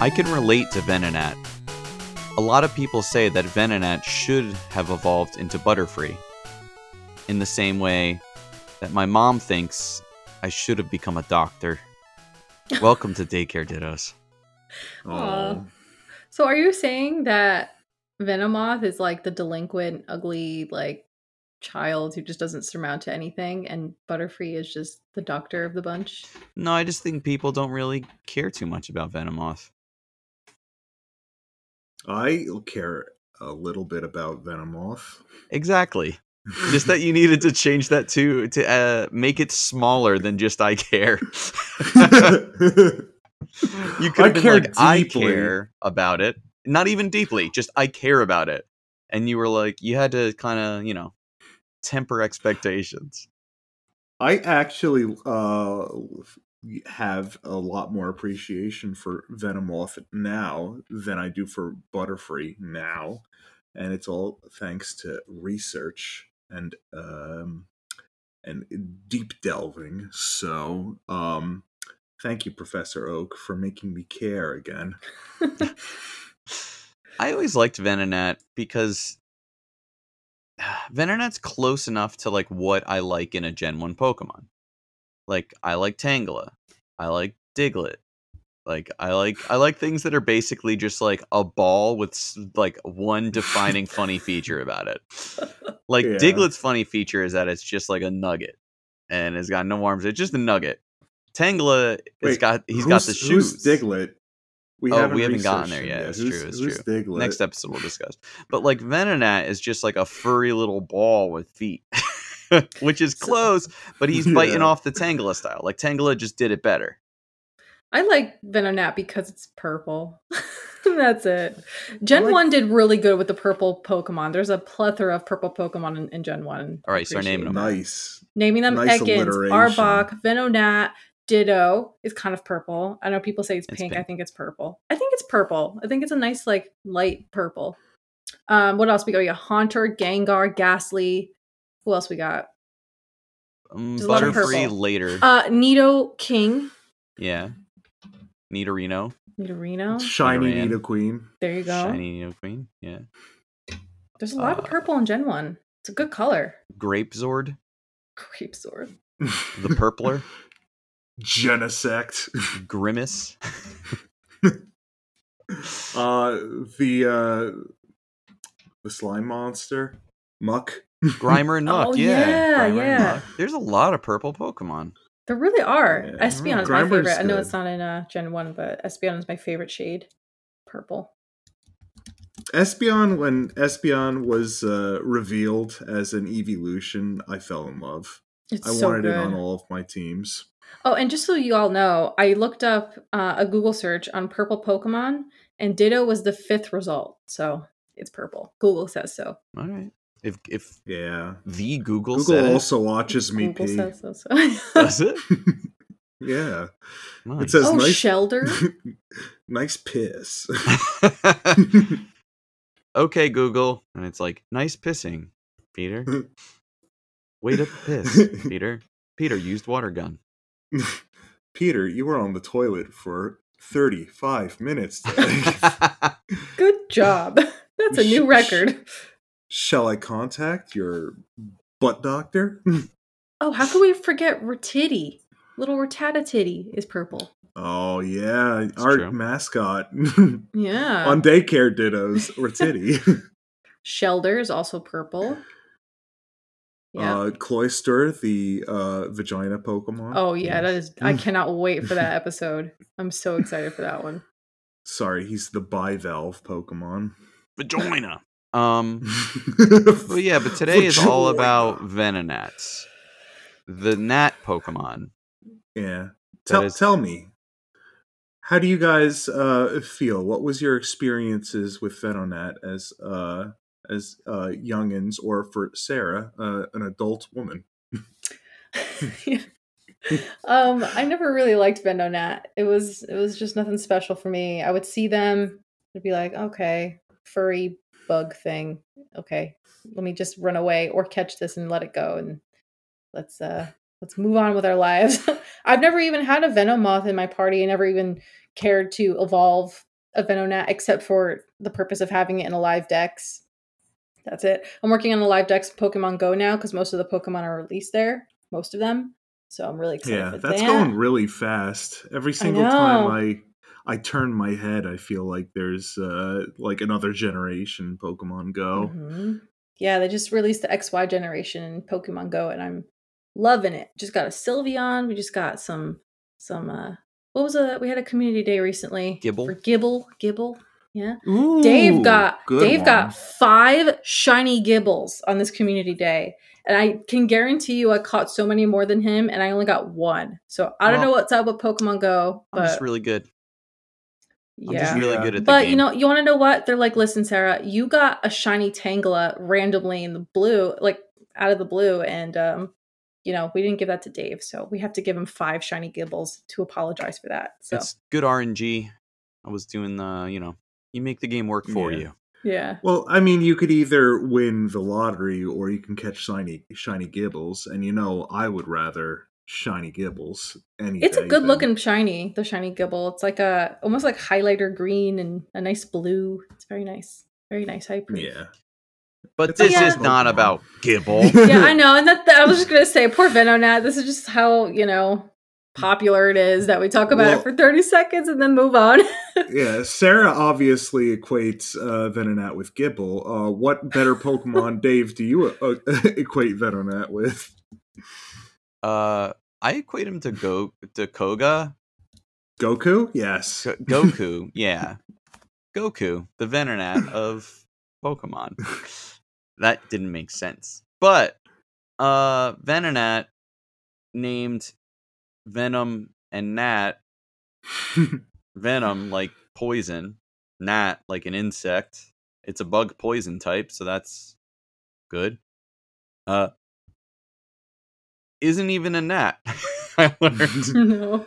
I can relate to Venonat. A lot of people say that Venonat should have evolved into Butterfree. In the same way that my mom thinks I should have become a doctor. Welcome to Daycare Dittos. Aw. So are you saying that Venomoth is like the delinquent, ugly, like child who just doesn't surmount to anything, and Butterfree is just the doctor of the bunch? No, I just think people don't really care too much about Venomoth. I care a little bit about Venomoth. Exactly. Just that you needed to change that to to uh, make it smaller than just I care. You could I have been care like, I care about it. Not even deeply, just I care about it. And you were like, you had to kind of, you know, temper expectations. I actually uh, have a lot more appreciation for Venomoth now than I do for Butterfree now, and it's all thanks to research and um, and deep delving. So, um, thank you, Professor Oak, for making me care again. I always liked Venonat because Venonat's close enough to like what I like in a Gen 1 Pokemon. Like I like Tangela. I like Diglett. Like I like I like things that are basically just like a ball with like one defining funny feature about it. Like Yeah. Diglett's funny feature is that it's just like a nugget and it's got no arms. It's just a nugget. Tangela, it's got he's got the shoes. Who's Diglett? We Oh, we haven't gotten there him yet. It's Who's- true, it's who's true. Diglett? Next episode we'll discuss. But like Venonat is just like a furry little ball with feet, which is close, but he's biting Yeah. off the Tangela style. Like Tangela just did it better. I like Venonat because it's purple. That's it. Gen like- 1 did really good with the purple Pokemon. There's a plethora of purple Pokemon in, in Gen 1. All right, start naming them. Nice. Naming them Nice Ekans. Arbok, Venonat, Ditto is kind of purple. I know people say it's It's pink. I think it's purple. I think it's purple. I think it's a nice, like, light purple. Um, what else we got? We got Haunter, Gengar, Gastly. Who else we got? Um, There's a lot of Butterfree later. Uh, Nido King. yeah. Nidorino. Nidorino. Shiny Nidoran. Nidoqueen. There you go. Shiny Nidoqueen. Yeah. There's a lot of Uh, purple in Gen 1. It's a good color. Grape Zord. Grape Zord. The Purpler. Genesect. Grimace. uh the uh the slime monster. Muk. Grimer and Muk. Oh, yeah. yeah, Grimer and yeah. Muk. There's a lot of purple Pokemon. There really are. Yeah. Espeon is my Grimer's favorite. I know it's not in uh, Gen 1, but Espeon is my favorite shade. Purple. Espeon, when Espeon was uh, revealed as an evolution, I fell in love. It's I so wanted good. it on all of my teams. Oh, and just so you all know, I looked up uh, a Google search on purple Pokemon, and Ditto was the fifth result. So it's purple. Google says so. All right. If if Yeah. the Google, Google said it, also watches me Google pee. says so. so. does it? yeah. Nice. says oh, nice- Shelter. nice piss. okay, Google. And it's like, nice pissing, Peter. Way to piss, Peter. Peter used water gun. Peter, you were on the toilet for 35 minutes today. Good job. That's a new record. Shall I contact your butt doctor? Oh, how can we forget Ratiti? Little Rattata Titty is purple. Oh yeah, our true. mascot Yeah. on daycare dittos or titty. Shellder is also purple. Yeah. uh, Cloyster, the uh, vagina Pokemon. oh yeah, that is. I cannot wait for that episode. I'm so excited for that one. Sorry, he's the bivalve Pokemon. Vagina. Um. Well, yeah, but today is all about Venonats, the Nat Pokemon. Yeah. Tell is- tell me, how do you guys uh, feel? What was your experiences with Venonat as uh, as uh, youngins, or for Sarah, uh, an adult woman? um, I never really liked Venonat. It was it was just nothing special for me. I would see them, I'd be like, okay, furry bug thing. Okay, let me just run away or catch this and let it go, and let's uh let's move on with our lives. I've never even had a Venomoth in my party. I never even cared to evolve a Venonat except for the purpose of having it in a live dex. That's it. I'm working on a live dex Pokemon Go now because most of the Pokemon are released there, most of them. So I'm really excited yeah, that's that. going really fast. Every single time. I I turn my head, I feel like there's uh like another generation Pokemon Go. Mhm. Yeah, they just released the XY generation in Pokemon Go, and I'm loving it. Just got a Sylveon. We just got some some. uh What was a? We had a community day recently. Gible? for Gible Gible. Yeah, Ooh, Dave got good Dave one. got five shiny Gibles on this community day, and I can guarantee you I caught so many more than him, and I only got one. So I don't Well, know what's up with Pokemon Go, I'm just really good. I'm yeah. just really good at the But game. you know, you want to know what? They're like, listen, Sarah, you got a shiny Tangela randomly in the blue, like out of the blue, and um, you know, we didn't give that to Dave, so we have to give him five shiny Gibles to apologize for that. So it's good RNG. I was doing the, you know, you make the game work for Yeah. you. yeah, Well, I mean, you could either win the lottery or you can catch shiny shiny Gibles, and you know, I would rather shiny Gibles. Any it's a good than- looking shiny, the shiny Gible. It's like a almost like highlighter green and a nice blue. It's very nice, very nice. High proof. Yeah. But It's this a is Pokemon. not about Gible. yeah, I know, and that, that- I was just gonna say, poor Venonat. This is just how you know popular it is that we talk about Well- it for thirty seconds and then move on. yeah, Sarah obviously equates uh, Venonat with Gible. Uh, what better Pokemon, Dave, do you uh, equate Venonat with? Uh, I equate him to Go to Koga. Goku? Yes. Go- Goku, yeah. Goku, the Venonat of Pokemon. That didn't make sense. But uh Venonat named Venom and Nat Venom like poison, Nat like an insect. It's a bug poison type, so that's good. Uh isn't even a gnat. I learned. no.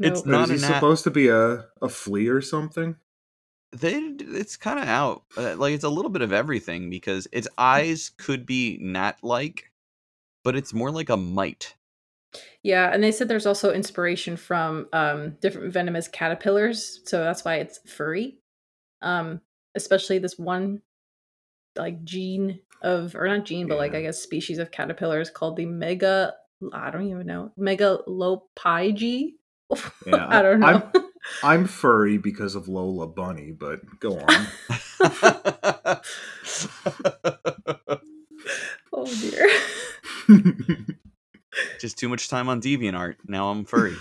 It's not Is he supposed to be a, a flea or something? they it's kind of out uh, like it's a little bit of everything because its eyes could be gnat like but it's more like a mite Yeah, and they said there's also inspiration from um, different venomous caterpillars, so that's why it's furry. Um, especially this one like gene of, or not gene, but like I guess species of caterpillars called the mega. I don't even know megalopyge. Yeah, I don't know. I'm- I'm furry because of Lola Bunny, but go on. oh dear. just too much time on deviantart now i'm furry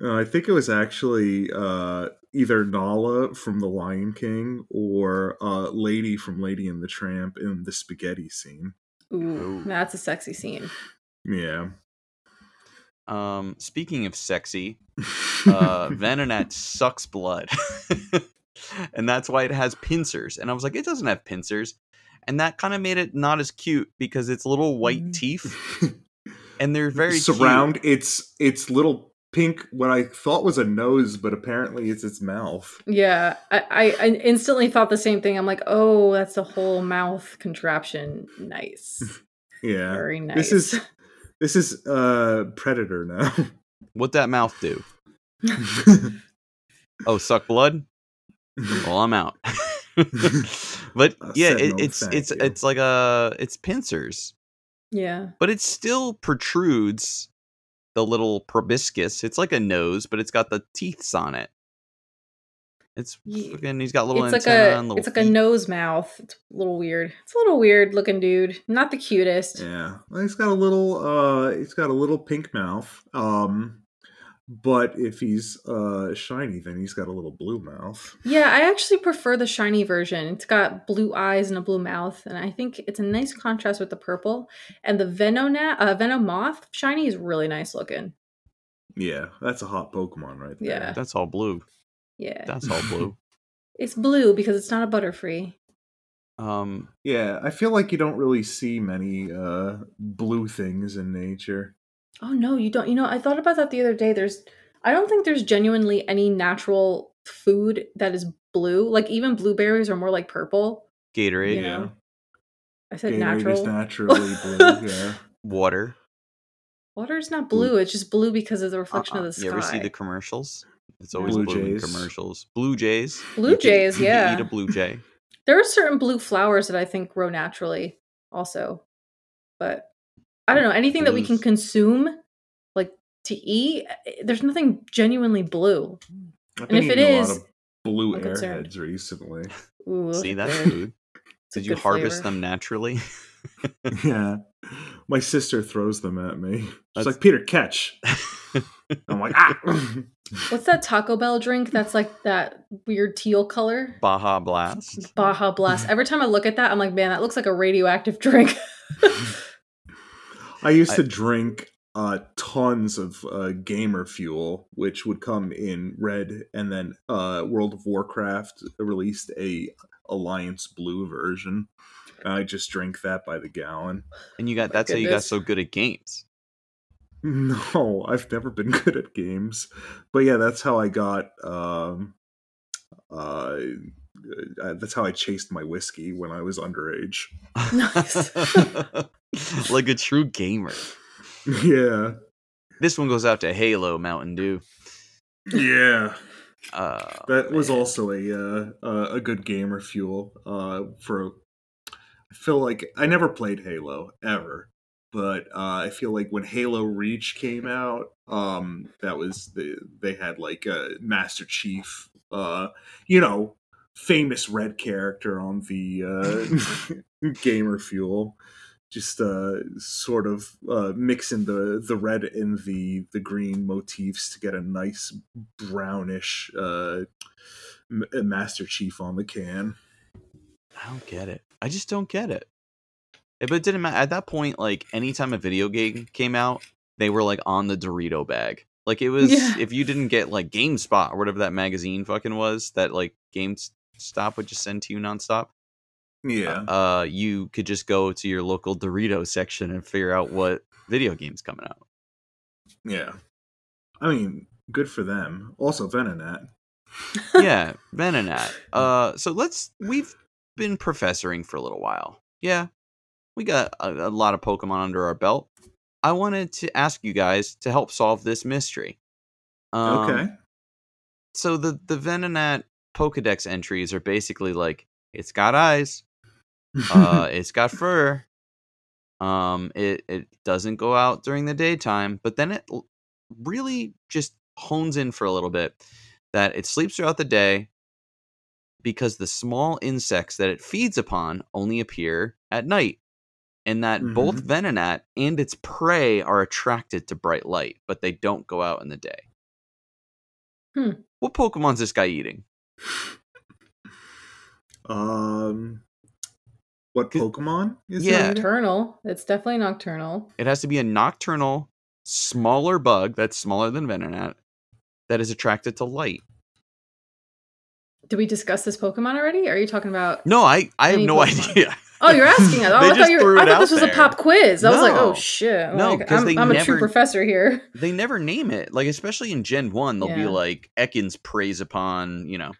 Uh, I think it was actually uh, either Nala from The Lion King or uh, Lady from Lady and the Tramp in the spaghetti scene. Ooh, Ooh. that's a sexy scene. Yeah. um speaking of sexy uh venonat sucks blood and that's why it has pincers and i was like it doesn't have pincers and that kind of made it not as cute because it's little white Mm. teeth and they're very surround its its little pink what I thought was a nose, but apparently it's its mouth. Yeah, I, I, I instantly thought the same thing. I'm like, oh, that's a whole mouth contraption. Nice, Yeah. very nice. This is this is uh Predator now. cute what that mouth do oh suck blood well i'm out but I yeah it, no it's it's you. it's like a it's pincers yeah, but it still protrudes the little proboscis it's like a nose but it's got the teeths on it it's Ye- fucking he's got little it's like a and little it's like a nose mouth. It's a little weird. It's a little weird looking dude. Not the cutest. Yeah, well, he's got a little. uh He's got a little pink mouth. Um, but if he's uh shiny, then he's got a little blue mouth. Yeah, I actually prefer the shiny version. It's got blue eyes and a blue mouth, and I think it's a nice contrast with the purple. And the Venonat, uh, Venomoth shiny is really nice looking. Yeah, that's a hot Pokemon right there. Yeah. that's all blue Yeah, that's all blue it's blue because it's not a Butterfree. um Yeah, I feel like you don't really see many uh blue things in nature. Oh no, you don't. You know, I thought about that the other day. There's, I don't think there's genuinely any natural food that is blue. Like even blueberries are more like purple. gatorade You know, I said Gatorade natural. is naturally blue. Yeah. water Water is not blue. It's just blue because of the uh, reflection Uh-uh. of uh, the sky. you ever see the commercials It's always Blue blue in Jays. commercials. Blue Jays. Blue You jays, you could yeah. Eat a blue jay. There are certain blue flowers that I think grow naturally, also, but I don't know anything that we can consume, like to eat. eh, There's nothing genuinely blue. I've And if it eating a lot of blue I'm concerned. recently. Ooh, See, are that's food. It's Did you harvest flavor. them naturally? yeah, my sister throws them at me. She's That's- like, "Peter, catch!" I'm like, "Ah!" What's that Taco Bell drink? That's like that weird teal color. Baja Blast. Baja Blast. Every time I look at that, I'm like, man, that looks like a radioactive drink. I used I- to drink uh, tons of uh, gamer fuel, which would come in red, and then uh, World of Warcraft released a Alliance Blue version. And I just drank that by the gallon. And you got My that's how you got so good at games. No, I've never been good at games, but yeah, that's how I got. Um, uh, uh, that's how I chased my whiskey when I was underage. Nice. like a true gamer. yeah, This one goes out to Halo Mountain Dew. yeah. Uh, That was also a uh, uh, a good gamer fuel uh, for. I feel like I never played Halo ever, but uh, I feel like when Halo Reach came out, um, that was the they had like a Master Chief, uh, you know, famous red character on the uh, gamer fuel. Just uh, sort of uh, mixing the, the red and the, the green motifs to get a nice brownish uh, M- Master Chief on the can. I don't get it. I just don't get it. Eh, But it didn't matter at that point. Like anytime a video game came out, they were like on the Dorito bag. Like it was Yeah. if you didn't get like GameSpot or whatever that magazine fucking was that like GameStop would just send to you nonstop. Yeah. Uh, you could just go to your local Dorito section and figure out what video games coming out. Yeah. I mean, good for them. Also, Venonat. yeah, Venonat. Uh, so let's. We've been professoring for a little while. Yeah, we got a, a lot of Pokemon under our belt. I wanted to ask you guys to help solve this mystery. Um, Okay. So the the Venonat Pokedex entries are basically like it's got eyes, uh, it's got fur. Um, it it doesn't go out during the daytime, but then it really just hones in for a little bit that it sleeps throughout the day because the small insects that it feeds upon only appear at night, and that both Venonat and its prey are attracted to bright light, but they don't go out in the day. Hmm. What Pokemon's this guy eating? Um, what 'Cause- Pokemon is Yeah. it? Nocturnal. It's definitely nocturnal. It has to be a nocturnal, smaller bug that's smaller than Venonat that is attracted to light. Did we discuss this Pokemon already? Are you talking about? No, I I have no Pokemon. idea. Oh, you're asking us. Oh, I thought you. Were, I thought this was a pop quiz. I was like, oh shit. No, Like, 'cause I'm, I'm a true professor here. they never name it. Like especially in Gen One, they'll be like Ekans preys upon. You know,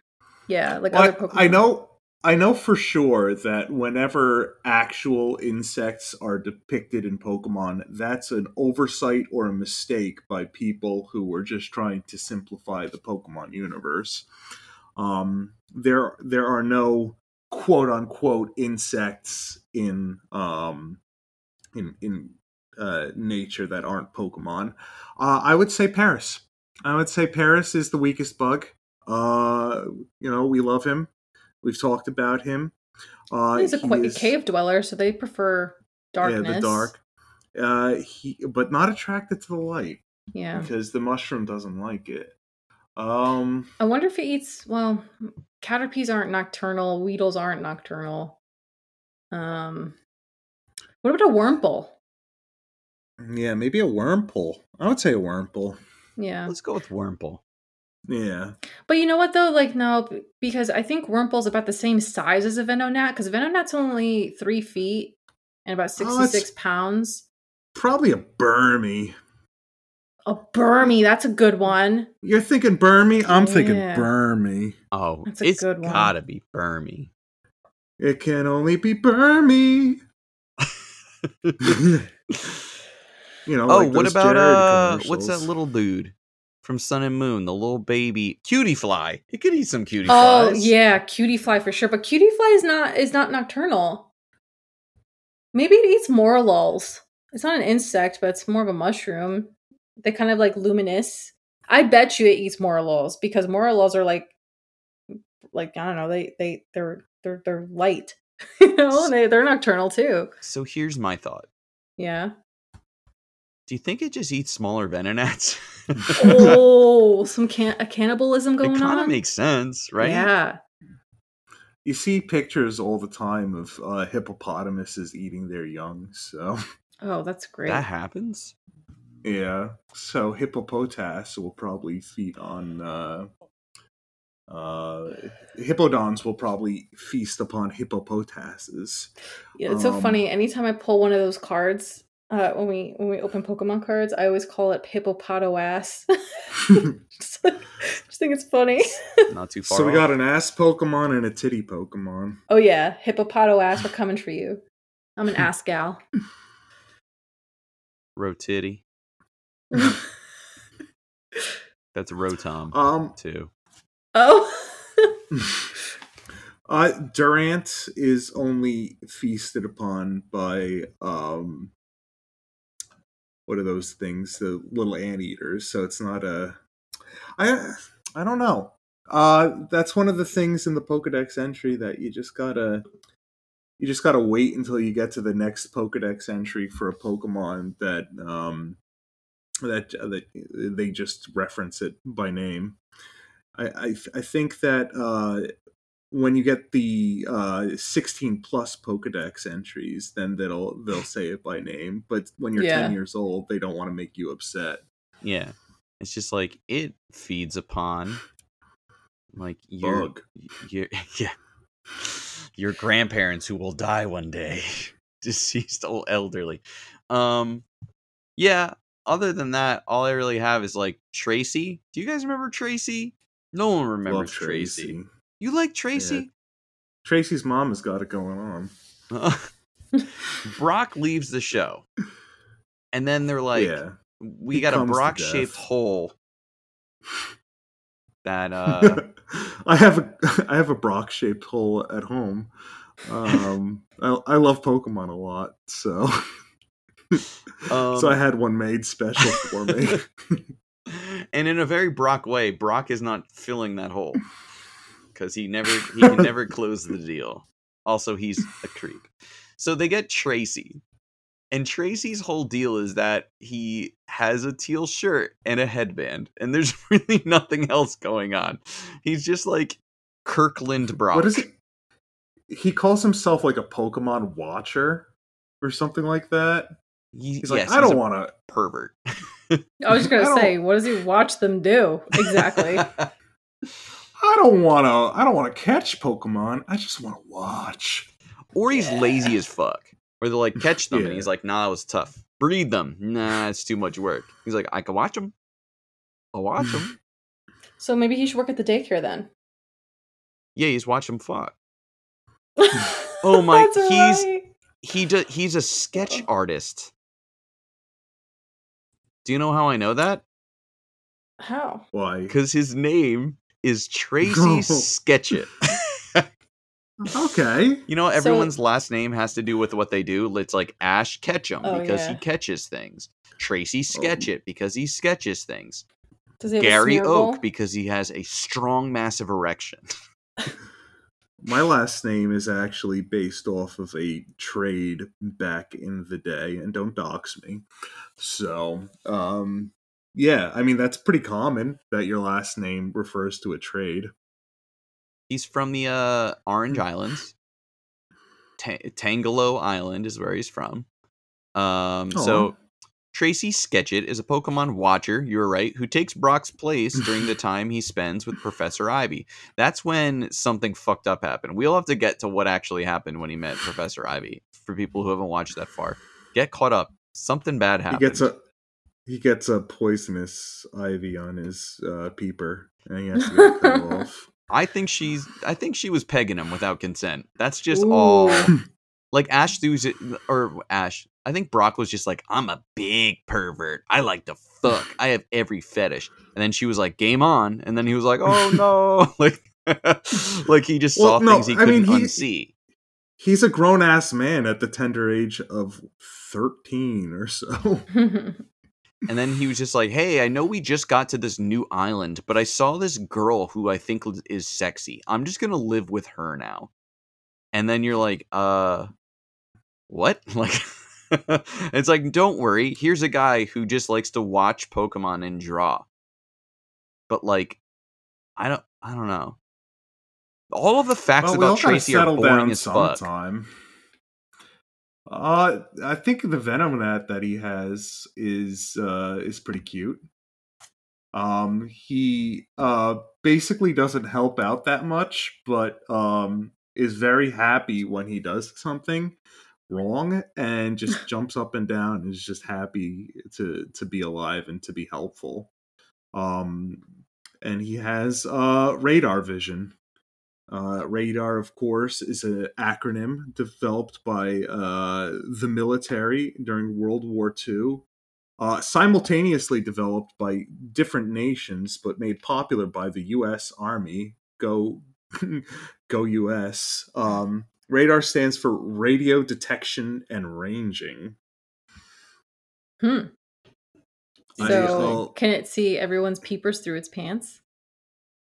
Yeah, like Well, other Pokemon. I know. I know for sure that whenever actual insects are depicted in Pokemon, that's an oversight or a mistake by people who were just trying to simplify the Pokemon universe. Um, there, there are no quote unquote insects in um, in in uh, nature that aren't Pokemon. Uh, I would say Paras. I would say Paras is the weakest bug. Uh, you know, we love him. We've talked about him. Uh, He's a, he qu- is- cave dweller, so they prefer darkness. Yeah, the dark. Uh, he, but not attracted to the light Yeah. because the mushroom doesn't like it. Um, I wonder if he eats. Well, caterpies aren't nocturnal. Weedles aren't nocturnal. Um, what about a Wurmple? yeah, maybe a Wurmple. I would say a Wurmple. Yeah, let's go with Wurmple. Yeah, but you know what though? Like no, because I think Wurmple's about the same size as a Venonat. Because Venonat's only three feet and about Oh, sixty-six pounds. probably a Burmy. A Burmy, that's a good one. You're thinking Burmy? I'm thinking Yeah. Burmy. Oh, That's a it's good one. gotta be Burmy. It can only be Burmy. you know. oh, like what about uh, what's that little dude? From Sun and Moon, the little baby Cutiefly. It could eat some cutie Oh flies. Oh yeah, Cutiefly for sure. But Cutiefly is not is not nocturnal. Maybe it eats Morelulls. It's not an insect, but it's more of a mushroom. They kind of like luminous. I bet you it eats Morelulls because Morelulls are like like I don't know, they they they're they're they're light. you know, they they're nocturnal too. So here's my thought. Yeah. Do you think it just eats smaller venonats? oh, some can a cannibalism going on? it kind of makes sense, right? Yeah. You see pictures all the time of uh, hippopotamuses eating their young. So Oh, that's great. That happens. yeah, so hippopotas will probably feed on. Uh, uh, Hippowdons will probably feast upon hippopotases. Yeah, it's so Um, funny. Anytime I pull one of those cards, uh, when we when we open Pokemon cards, I always call it Hippopoto ass. just, like- just think it's funny. Not too far. so we off. got an ass Pokemon and a titty Pokemon. Oh yeah, Hippopoto ass, we're coming for you. I'm an ass gal. Rotitty. That's Rotom Um, too. oh. uh, Durant is only feasted upon by um, what are those things? The little anteaters. So it's not a. I I don't know. Uh, that's one of the things in the Pokedex entry that you just gotta. You just gotta wait until you get to the next Pokedex entry for a Pokemon that um, that that they just reference it by name. I I, I think that uh, when you get the uh, 16 plus Pokedex entries, then they'll they'll say it by name. But when you're Yeah. 10 years old, they don't want to make you upset. Yeah. It's just like it feeds upon like your Bug. your yeah. Your grandparents who will die one day. Deceased old elderly. Um yeah, other than that, all I really have is like Tracey. Do you guys remember Tracey? No one remembers Love Tracey. You like Tracey? Tracey's mom has got it going on. Brock leaves the show. And then they're like, yeah. we he got a Brock shaped hole that uh I have a I have a Brock shaped hole at home. Um, I, I love Pokemon a lot, so um, so I had one made special for me. and in a very Brock way, Brock is not filling that hole because he never he can never close the deal. Also, he's a creep. So they get Tracey, and Tracey's whole deal is that he has a teal shirt and a headband, and there's really nothing else going on. He's just like Kirkland Brock. What is it? He calls himself like a Pokemon watcher or something like that. He- He's like, yes, I don't want to. pervert. I was just gonna say, what does he watch them do exactly? I don't want to. I don't want to catch Pokemon. I just want to watch. or he's Yeah. lazy as fuck. Or they're like, catch them, and he's like, nah, that was tough. Breed them. Nah, it's too much work. He's like, I can watch them. I'll watch them. so maybe he should work at the daycare then. yeah, he's watch them fuck. Oh my- That's he's- right. He do, he's a sketch oh. artist. Do you know how I know that? how? Why? Because his name is Tracey No. Sketchit. Okay. You know, So- everyone's last name has to do with what they do. It's like Ash Ketchum Oh, because he catches things. Tracey Sketchit because he sketches things. Does he Gary a smear bowl? Oak because he has a strong, massive erection. My last name is actually based off of a trade back in the day, and don't dox me. So, um, yeah, I mean that's pretty common that your last name refers to a trade. He's from the uh, Orange Hmm. Islands. Ta- Tangelo Island is where he's from. Um, so Tracey Sketchit is a Pokemon watcher, you were right, who takes Brock's place during the time he spends with Professor Ivy. That's when something fucked up happened. We'll have to get to what actually happened when he met Professor Ivy for people who haven't watched that far. Get caught up. Something bad he happened. gets a he gets a poisonous ivy on his uh, peeper, and he has to get it cut off. I think she's I think she was pegging him without consent. That's just all like Ash Thu's or Ash I think Brock was just like, I'm a big pervert. I like to fuck. I have every fetish. And then she was like, game on. And then he was like, oh no. like, like he just Well, saw no, things he I couldn't he- unsee. He's a grown ass man at the tender age of 13 or so. And then he was just like, hey, I know we just got to this new island, but I saw this girl who I think is sexy. I'm just going to live with her now. And then you're like, uh, what? Like, it's like, don't worry. Here's a guy who just likes to watch Pokemon and draw. But like, I don't, I don't know. All of the facts Well, about Tracey are boring down as fuck. Uh, I think the Venomonet that he has is uh, is pretty cute. Um, he uh, basically doesn't help out that much, but um, is very happy when he does something wrong and just jumps up and down and is just happy to to be alive and to be helpful. Um, and he has uh, radar vision. Uh, radar, of course, is an acronym developed by uh, the military during World War II, uh, simultaneously developed by different nations, but made popular by the U.S. Army. Go, go U.S. Um, radar stands for radio detection and ranging. hmm. So well- can it see everyone's peepers through its pants?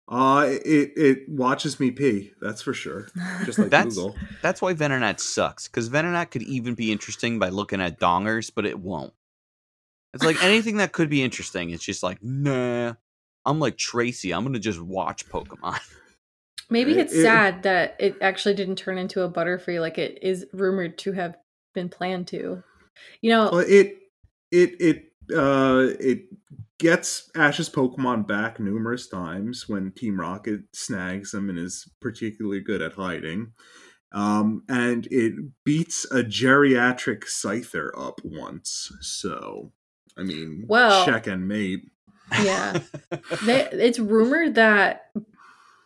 Uh, it it watches me pee. That's for sure. Just like That's- Google. That's why Venonat sucks, because Venonat could even be interesting by looking at dongers, but it won't. It's like anything that could be interesting, it's just like, nah. I'm like Tracey. I'm gonna just watch Pokemon. Maybe it's it- sad that it actually didn't turn into a Butterfree like it is rumored to have been planned to. You know, Well, it it it uh it gets Ash's Pokemon back numerous times when Team Rocket snags them and is particularly good at hiding. Um, and it beats a geriatric Scyther up once. So, I mean, Well- check and mate. yeah. They, it's rumored that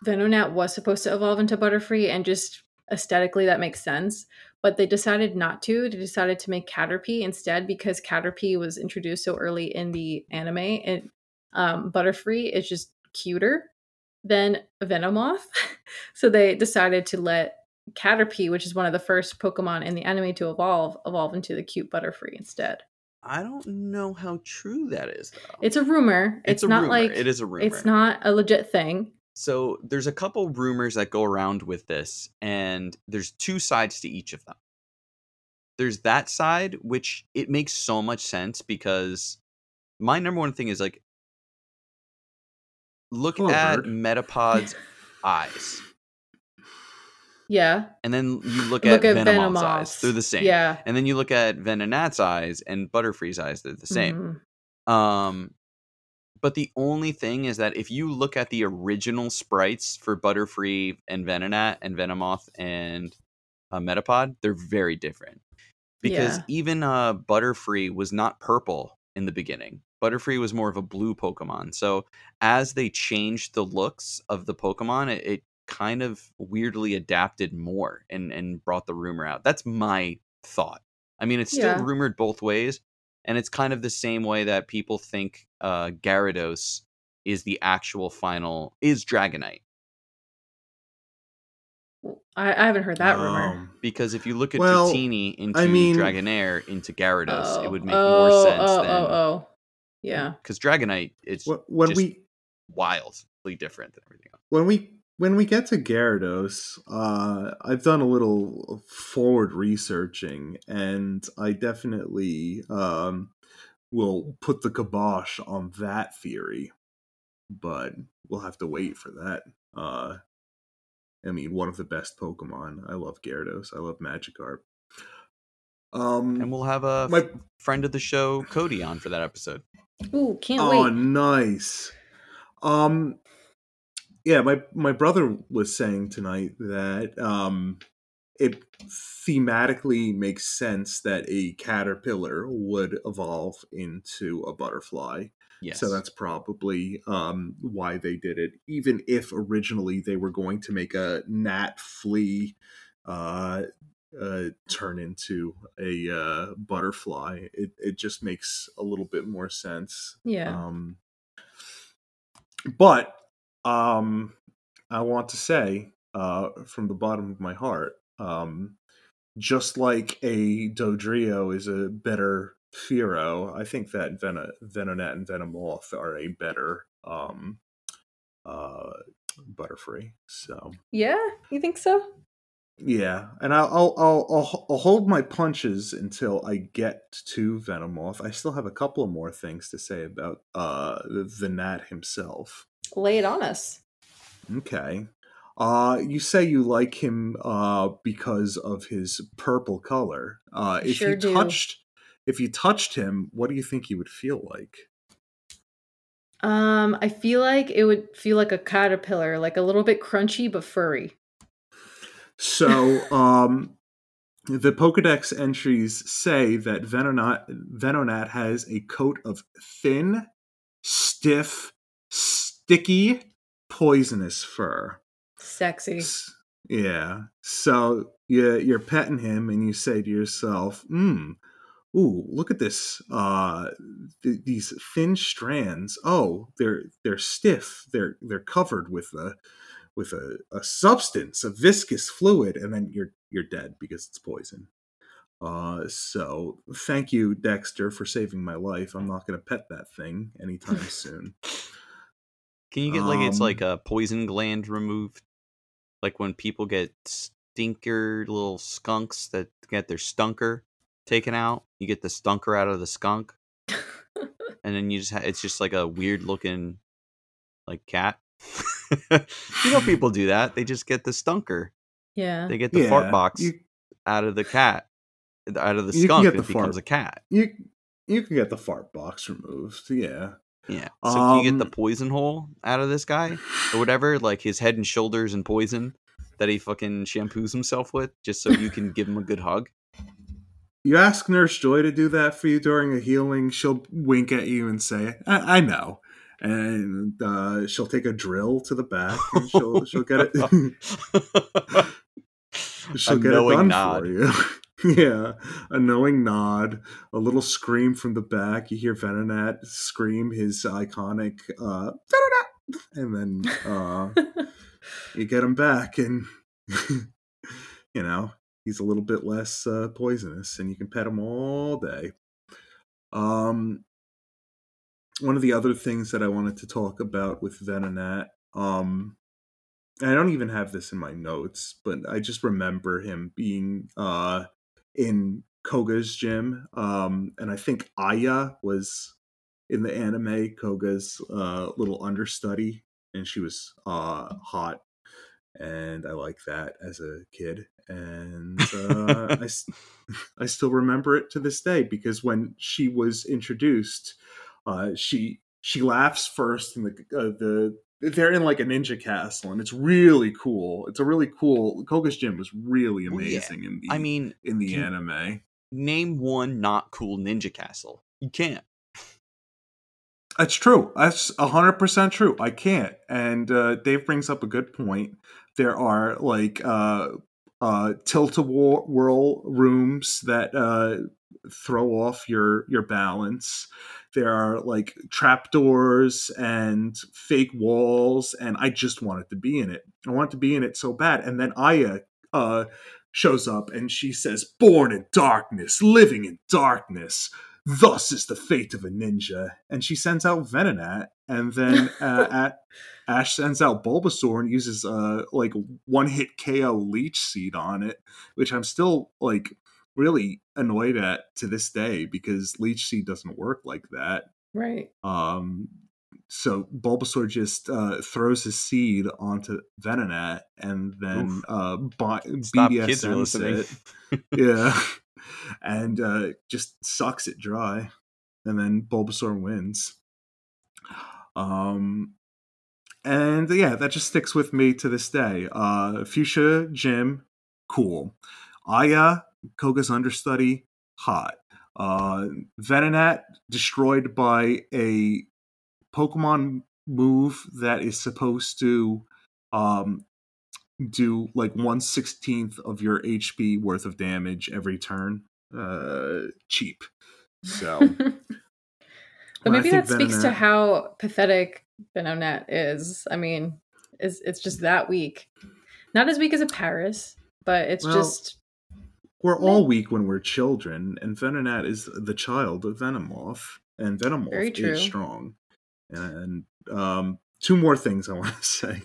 Venonat was supposed to evolve into Butterfree, and just aesthetically that makes sense. But they decided not to. They decided to make Caterpie instead because Caterpie was introduced so early in the anime. And um, Butterfree is just cuter than Venomoth. so they decided to let Caterpie, which is one of the first Pokemon in the anime to evolve, evolve into the cute Butterfree instead. I don't know how true that is, though. It's a rumor. It's, a not rumor. like it is a rumor. it's not a legit thing. So there's a couple rumors that go around with this, and there's two sides to each of them. There's that side, which it makes so much sense because my number one thing is like look at. Metapod's eyes, Yeah. and then you look, at, Look at, at Venomoth's eyes. They're the same. Yeah. And then you look at Venonat's eyes and Butterfree's eyes, they're the same. Mhm. Um, but the only thing is that if you look at the original sprites for Butterfree and Venonat and Venomoth and uh, Metapod, they're very different. Because Yeah. even uh, Butterfree was not purple in the beginning. Butterfree was more of a blue Pokemon. So as they changed the looks of the Pokemon, it, it kind of weirdly adapted more and, and brought the rumor out. That's my thought. I mean, it's still Yeah. rumored both ways, and it's kind of the same way that people think uh, Gyarados is the actual final is Dragonite. I, I haven't heard that rumor. Um, Because if you look at Well, Dratini into I mean- Dragonair into Gyarados, it Oh, would make oh, more sense oh, than Oh, oh, yeah. because Dragonite it's wh- when just- we wildly different than everything else. when we when we get to Gyarados, uh, I've done a little forward researching, and I definitely um, will put the kibosh on that theory. But we'll have to wait for that. Uh, I mean, one of the best Pokemon. I love Gyarados. I love Magikarp. Um, And we'll have a my f- friend of the show, Cody, on for that episode. Ooh, can't oh, wait. nice. Um, yeah, my my brother was saying tonight that um, it thematically makes sense that a caterpillar would evolve into a butterfly. Yes. So that's probably um, why they did it. Even if originally they were going to make a gnat flea uh, uh, turn into a uh, butterfly. It it just makes a little bit more sense. Yeah. Um, but um, I want to say uh, from the bottom of my heart, um, just like a Dodrio is a better Fearow, I think that Ven- Venonat and Venomoth are a better um, uh, Butterfree. So yeah, you think so? yeah, and I'll I'll, I'll I'll I'll hold my punches until I get to Venomoth. I still have a couple of more things to say about uh, the, the Nat himself. Lay it on us. Okay. Uh, you say you like him uh, because of his purple color. Uh, if Sure you do. touched, if you touched him, what do you think he would feel like? Um, I feel like it would feel like a caterpillar, like a little bit crunchy but furry. So, um, the Pokedex entries say that Venonat, Venonat has a coat of thin, stiff, sticky, poisonous fur. Sexy. Yeah. So you, you're petting him and you say to yourself, hmm, ooh, look at this. Uh, th- these thin strands. Oh, they're they're stiff. They're they're covered with a with a, a substance, a viscous fluid, and then you're you're dead because it's poison. Uh, so thank you, Dexter, for saving my life. I'm not gonna pet that thing anytime soon. Can you get like it's Um, like a poison gland removed? Like when people get stinker little skunks that get their stunker taken out, you get the stunker out of the skunk, and then you just ha- it's just like a weird looking like cat. you know people do that. They just get the stunker. Yeah. They get the fart box You, out of the cat, out of the skunk, and the it becomes fart. a cat. you you can get the fart box removed. Yeah. Yeah. So can you get the Um, poison hole out of this guy or whatever, like his head and shoulders and poison that he fucking shampoos himself with, just so you can give him a good hug? You ask Nurse Joy to do that for you during a healing, she'll wink at you and say, "I, I know," and uh, she'll take a drill to the back and she'll she'll get it. she'll A get it done nod. for you. yeah, a knowing nod, a little scream from the back. You hear Venonat scream his iconic uh, "Venonat," and then uh, you get him back, and you know he's a little bit less uh, poisonous, and you can pet him all day. Um, one of the other things that I wanted to talk about with Venonat, um, I don't even have this in my notes, but I just remember him being uh, in Koga's gym, um, and I think Aya was in the anime Koga's uh, little understudy, and she was uh, hot, and I like that as a kid, and uh, I still remember it to this day because when she was introduced, uh, she she laughs first, and the uh, the they're in like a ninja castle, and it's really cool. It's a really cool. Koga's gym was really Well, yeah. amazing in the I mean, in the anime. name one not cool ninja castle. You can't. That's true. That's hundred percent true. I can't. And uh, Dave brings up a good point. There are like uh, uh, tilt a whirl rooms that uh, throw off your your balance. There are like trapdoors and fake walls, and I just wanted to be in it. I wanted to be in it so bad. And then Aya uh, shows up, and she says, "Born in darkness, living in darkness." thus is the fate of a ninja. And she sends out Venonat, and then uh, at, Ash sends out Bulbasaur and uses uh like one hit KO Leech Seed on it, which I'm still like really annoyed at to this day because Leech Seed doesn't work like that. right. Um, so Bulbasaur just uh, throws his seed onto Venonat, and then Oof. uh, bi- Stop kids BDSMs listening. it yeah, and uh, just sucks it dry, and then Bulbasaur wins. Um, and yeah, that just sticks with me to this day. Uh, Fuchsia Gym, cool. Aya, Koga's understudy, hot. Uh, Venonat destroyed by a Pokemon move that is supposed to um, do like one sixteenth of your HP worth of damage every turn. Uh, cheap. So, but maybe that speaks to how pathetic Venonat is. I mean, it's it's just that weak. Not as weak as a Paras, but it's Well, just we're all weak when we're children, and Venonat is the child of Venomoth, and Venomoth Very true. is strong. And um, two more things I want to say.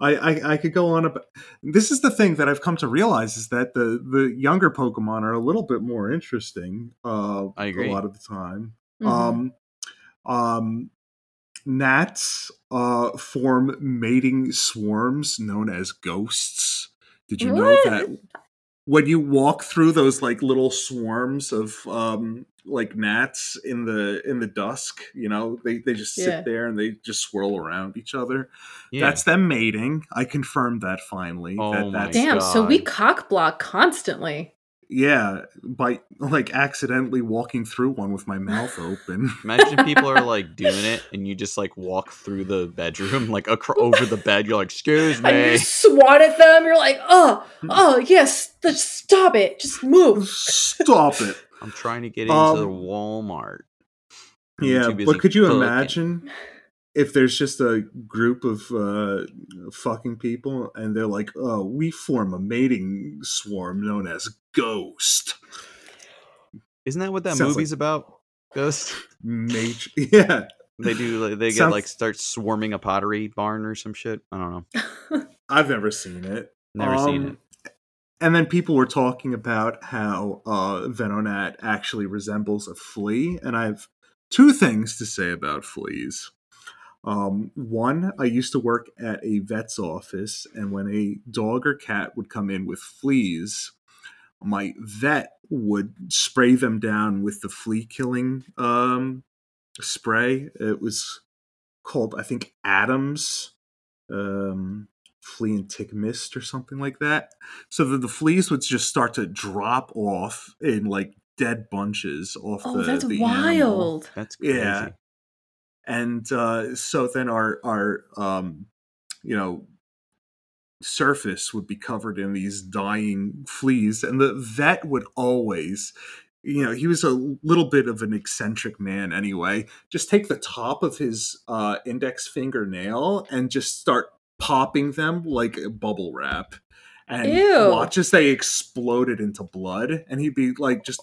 I, I I could go on about this is the thing that I've come to realize is that the the younger Pokemon are a little bit more interesting. Uh, I agree. A lot of the time, mhm. um, um, gnats uh, form mating swarms known as ghosts. Did you know that when you walk through those like little swarms of um, like gnats in the in the dusk, you know, they they just sit Yeah. there and they just swirl around each other. Yeah. That's them mating. I confirmed that finally. Oh that, my that's, damn. So we God. cock block constantly. Yeah, by like accidentally walking through one with my mouth open. Imagine people are like doing it, and you just like walk through the bedroom, like acro- over the bed. You're like, "Excuse me!" And you swat at them. You're like, oh, oh, yes, just stop it. Just move. Stop it. I'm trying to get into Um, the Walmart. I'm Yeah, but could you booking. imagine if there's just a group of uh, fucking people and they're like, "Oh, we form a mating swarm known as Ghost." Isn't that what that Sounds movie's about? Ghost. Mage, yeah. They do. Like, they get like start swarming a pottery barn or some shit. I don't know. I've never seen it. Never seen Um, it. And then people were talking about how uh, Venonat actually resembles a flea, and I have two things to say about fleas. Um, one, I used to work at a vet's office, and when a dog or cat would come in with fleas, my vet would spray them down with the flea killing um, spray. It was called, I think, Adams um, flea and tick mist or something like that. So that the fleas would just start to drop off in like dead bunches off oh, the, that's the animal wild. That's crazy. yeah. And uh, so then our our um, you know surface would be covered in these dying fleas, and the vet would always. You know, he was a little bit of an eccentric man anyway. Just take the top of his uh, index fingernail and just start popping them like a bubble wrap and Ew. watch as they exploded into blood. And he'd be like just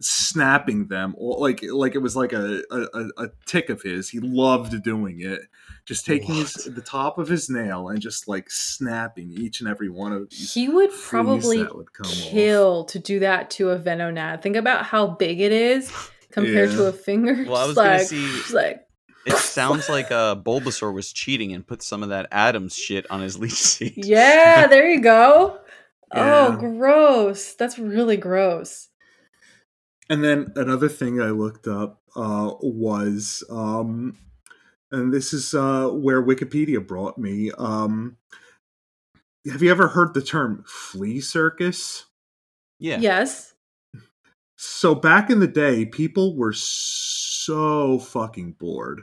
snapping them or like like it was like a, a a tick of his he loved doing it just taking his the top of his nail and just like snapping each and every one of these He would probably that would come off. kill to do that to a Venonat. Think about how big it is compared to a finger. Well, I was Just gonna like, see- like It sounds like uh, Bulbasaur was cheating and put some of that Adams shit on his leech seed. yeah, there you go. Oh, gross. That's really gross. And then another thing I looked up uh, was, um, and this is uh, where Wikipedia brought me. Um, have you ever heard the term flea circus? Yeah. Yes. So back in the day, people were so fucking bored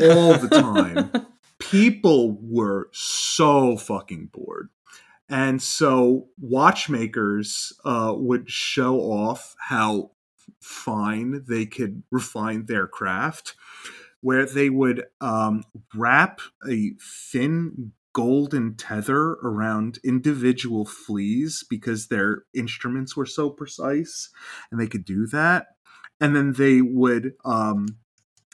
all the time. people were so fucking bored. And so watchmakers uh, would show off how fine they could refine their craft, where they would um, wrap a thin golden tether around individual fleas because their instruments were so precise and they could do that. And then they would um,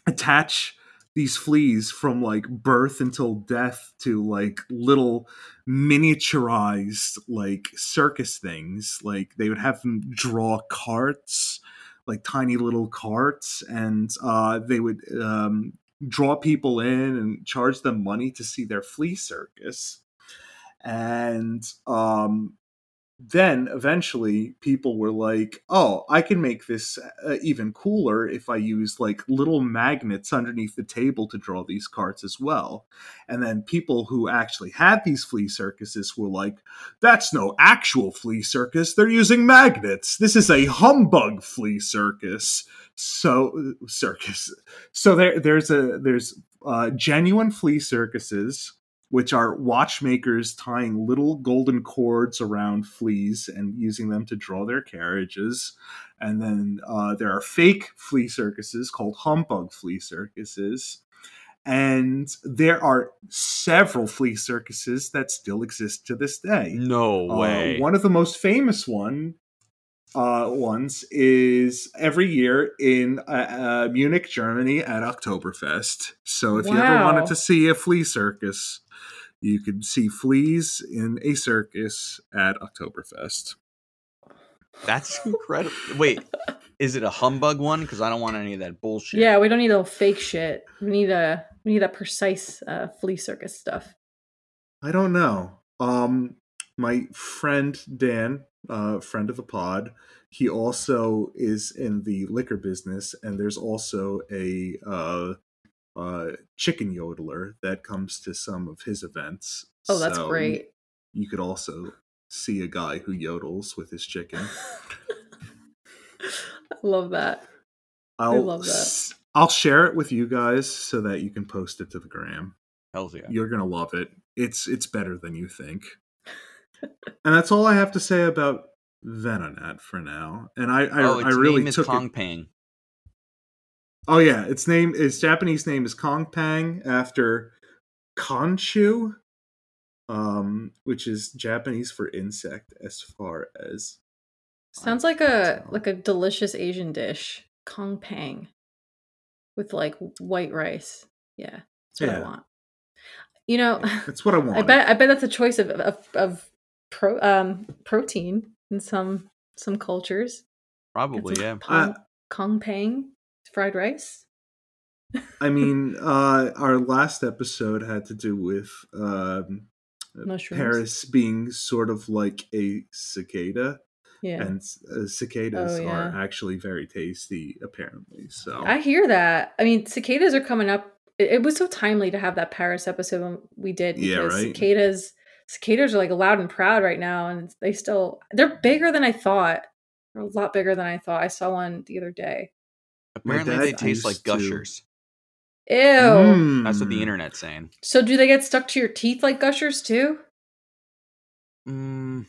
attach these fleas from like birth until death to like little miniaturized like circus things like they would have them draw carts like tiny little carts and uh they would um draw people in and charge them money to see their flea circus. And um then eventually people were like, oh, I can make this uh, even cooler if I use like little magnets underneath the table to draw these carts as well. And then people who actually had these flea circuses were like, that's no actual flea circus. They're using magnets. This is a humbug flea circus. So circus. So there, there's a there's uh, genuine flea circuses which are watchmakers tying little golden cords around fleas and using them to draw their carriages. And then uh, there are fake flea circuses called humbug flea circuses. And there are several flea circuses that still exist to this day. No Uh, way. one of the most famous one uh, ones is every year in uh, uh, Munich, Germany, at Oktoberfest. So if you ever wanted to see a flea circus, you could see fleas in a circus at Oktoberfest. That's incredible. Wait, is it a humbug one? Because I don't want any of that bullshit. Yeah, we don't need a fake shit. We need a we need that precise uh, flea circus stuff. I don't know. Um, my friend Dan, uh, friend of the pod, he also is in the liquor business, and there's also a uh, uh, chicken yodeler that comes to some of his events. Oh, that's So great. You, you could also see a guy who yodels with his chicken. I love that. I'll love that. s- I'll share it with you guys so that you can post it to the gram. Hells yeah. You're gonna love it. It's it's better than you think. And that's all I have to say about Venonat for now. And I I, oh, I its really name is took Kong it. Pang. Oh yeah, its name its Japanese name is Kong Pang after Conchu, um, which is Japanese for insect as far as Sounds I like a tell. like a delicious Asian dish, kong pang, with like white rice. Yeah, that's what I want. You know, that's what I want. I bet I bet that's a choice of of, of pro, um, protein in some some cultures. Probably, some yeah. Pong, Uh, kong pang fried rice. I mean, uh, our last episode had to do with um, Paris being sort of like a cicada, Yeah, and uh, cicadas Oh, are actually very tasty, apparently. So I hear that. I mean, cicadas are coming up. It, it was so timely to have that Paris episode when we did because Yeah, right? cicadas cicadas are like loud and proud right now, and they still they're bigger than I thought. They're a lot bigger than I thought. I saw one the other day. Apparently, they taste like used to- gushers. Ew. That's what the Mm. internet's saying. So do they get stuck to your teeth like gushers too? Mm,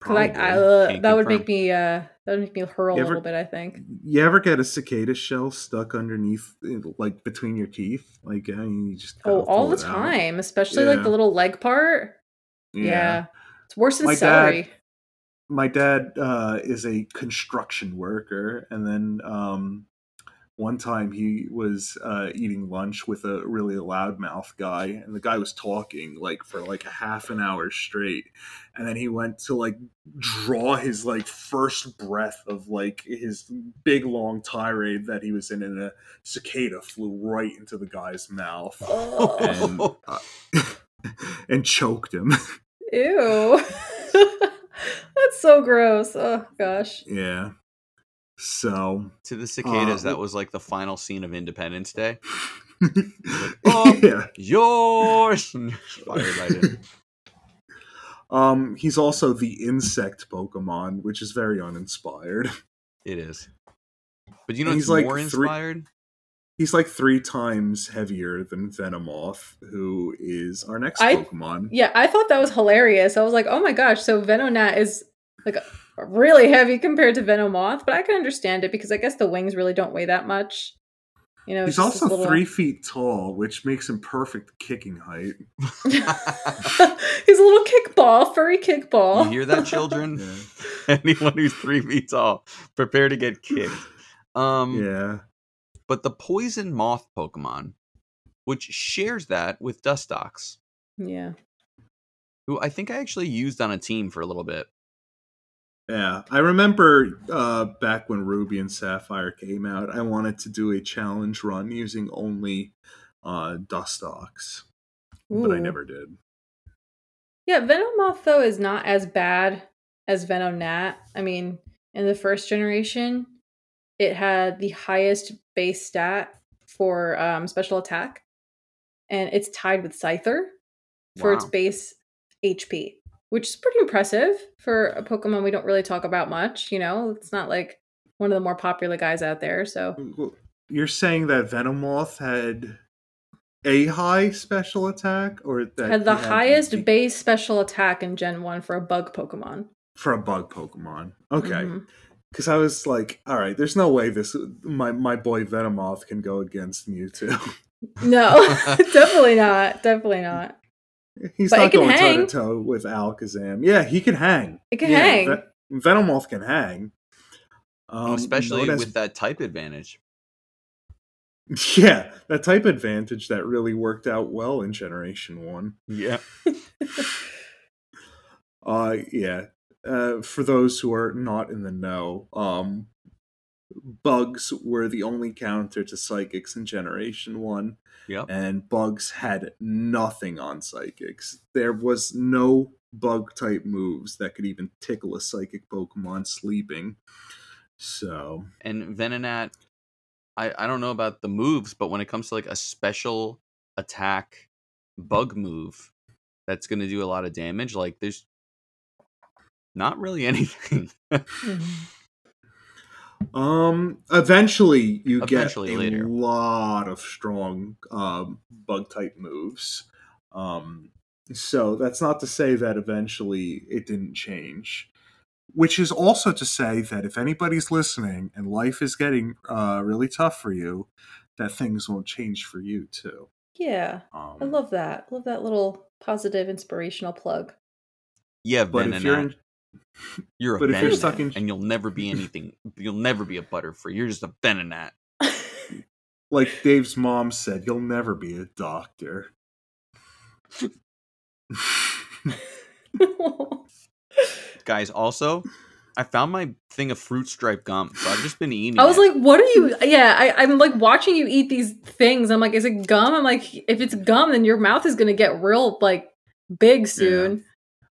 'Cause I, I, Probably. uh, Can't that would confirm. make me uh that would make me hurl You a little bit. I think. You ever get a cicada shell stuck underneath, like between your teeth? Like, I mean, you just Oh, all the it out. time, especially like the little leg part. Yeah, it's worse than My dad- celery. my dad uh, is a construction worker, and then um, one time he was uh, eating lunch with a really loudmouth guy, and the guy was talking like for like a half an hour straight, and then he went to like draw his like first breath of like his big long tirade that he was in, and a cicada flew right into the guy's mouth. And uh, and choked him. Ew. That's so gross. Oh gosh. yeah. So to the cicadas, Uh, that was like the final scene of Independence Day. "Oh." yeah. Yours! Fired right. Um, he's also the insect Pokemon, which is very uninspired. It is. But you know He's it's like more three- inspired? He's like three times heavier than Venomoth, who is our next I- Pokemon. Yeah, I thought that was hilarious. I was like, oh my gosh, so Venonat is like really heavy compared to Venomoth, but I can understand it because I guess the wings really don't weigh that much. You know, He's also little- three feet tall, which makes him perfect kicking height. He's a little kickball, furry kickball. You hear that, children? Yeah. Anyone who's three feet tall, prepare to get kicked. Um, yeah. But the poison moth Pokemon, which shares that with Dustox, Yeah. who I think I actually used on a team for a little bit. Yeah, I remember uh, back when Ruby and Sapphire came out, I wanted to do a challenge run using only uh, Dustox, but I never did. Yeah, Venomoth though is not as bad as Venonat. I mean, in the first generation, it had the highest base stat for um, special attack, and it's tied with Scyther for its base HP, which is pretty impressive for a Pokemon we don't really talk about much. You know, it's not like one of the more popular guys out there. So You're saying that Venomoth had a high special attack or that Had the you highest base special attack in Gen 1 for a bug Pokemon. for a bug Pokemon. Okay. Mhm. Because I was like, all right, there's no way this my my boy Venomoth can go against Mewtwo. No, definitely not. Definitely not. He's But not can going toe to toe with Alakazam. Yeah, he can hang. It can Yeah, hang. Ve- Venomoth can hang. Um, especially known as- with that type advantage. yeah, that type advantage that really worked out well in Generation One. Yeah. Uh, yeah. Uh, for those who are not in the know, um, bugs were the only counter to psychics in Generation One. Yep. and bugs had nothing on psychics. There was no bug type moves that could even tickle a psychic Pokemon sleeping. So, And Venonat, I, I don't know about the moves, but when it comes to like a special attack bug move that's going to do a lot of damage, like there's not really anything. Mhm. um, eventually you Eventually get a later. lot of strong um, bug type moves. Um, so that's not to say that eventually it didn't change. Which is also to say that if anybody's listening and life is getting uh, really tough for you, that things won't change for you too. Yeah, Um, I love that. Love that little positive, inspirational plug. yeah, But Venonat, if you're in, you're a but if you're stuck in- and you'll never be anything. You'll never be a Butterfree. You're just a Venonat. like Dave's mom said, you'll never be a doctor. Guys, also, I found my thing of fruit stripe gum, so I've just been eating. I was it. like, what are you? Yeah, I, I'm like watching you eat these things. I'm like, is it gum? I'm like, if it's gum, then your mouth is gonna get real like big soon.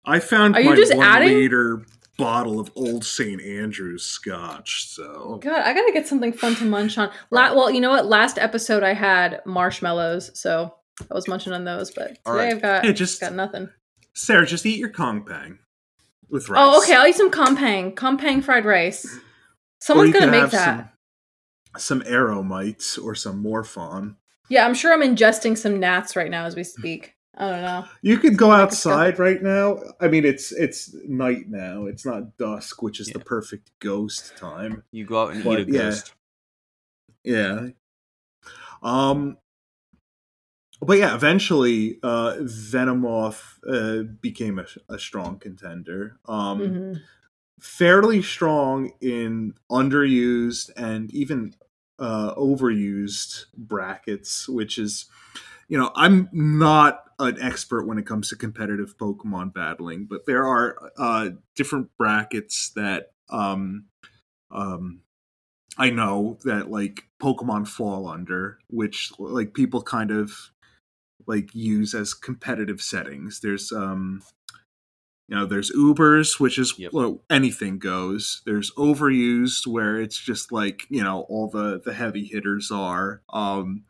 I found Are you my just one adding- liter bottle of Old St. Andrew's scotch. So God, I gotta get something fun to munch on. La- well, you know what? Last episode I had marshmallows, so I was munching on those. But today right. I've got Yeah, just- got nothing. Sarah, just eat your Kong Pang with rice. Oh, okay. I'll eat some compang, compang fried rice. Someone's gonna make that. Some, some Aéromites or some morphon. Yeah, I'm sure I'm ingesting some gnats right now as we speak. I don't know. You could go Like outside right now. I mean, it's it's night now. It's not dusk, which is the perfect ghost time. you go out and But, eat a yeah. ghost. Yeah. Um. But yeah, eventually, uh, Venomoth uh, became a, a strong contender. Um, Mhm. fairly strong in underused and even uh, overused brackets, which is, you know, I'm not an expert when it comes to competitive Pokemon battling, but there are uh, different brackets that um, um, I know that like Pokemon fall under, which like people kind of like use as competitive settings. There's um you know there's ubers which is Yep. well, anything goes there's overused where it's just like you know all the the heavy hitters are um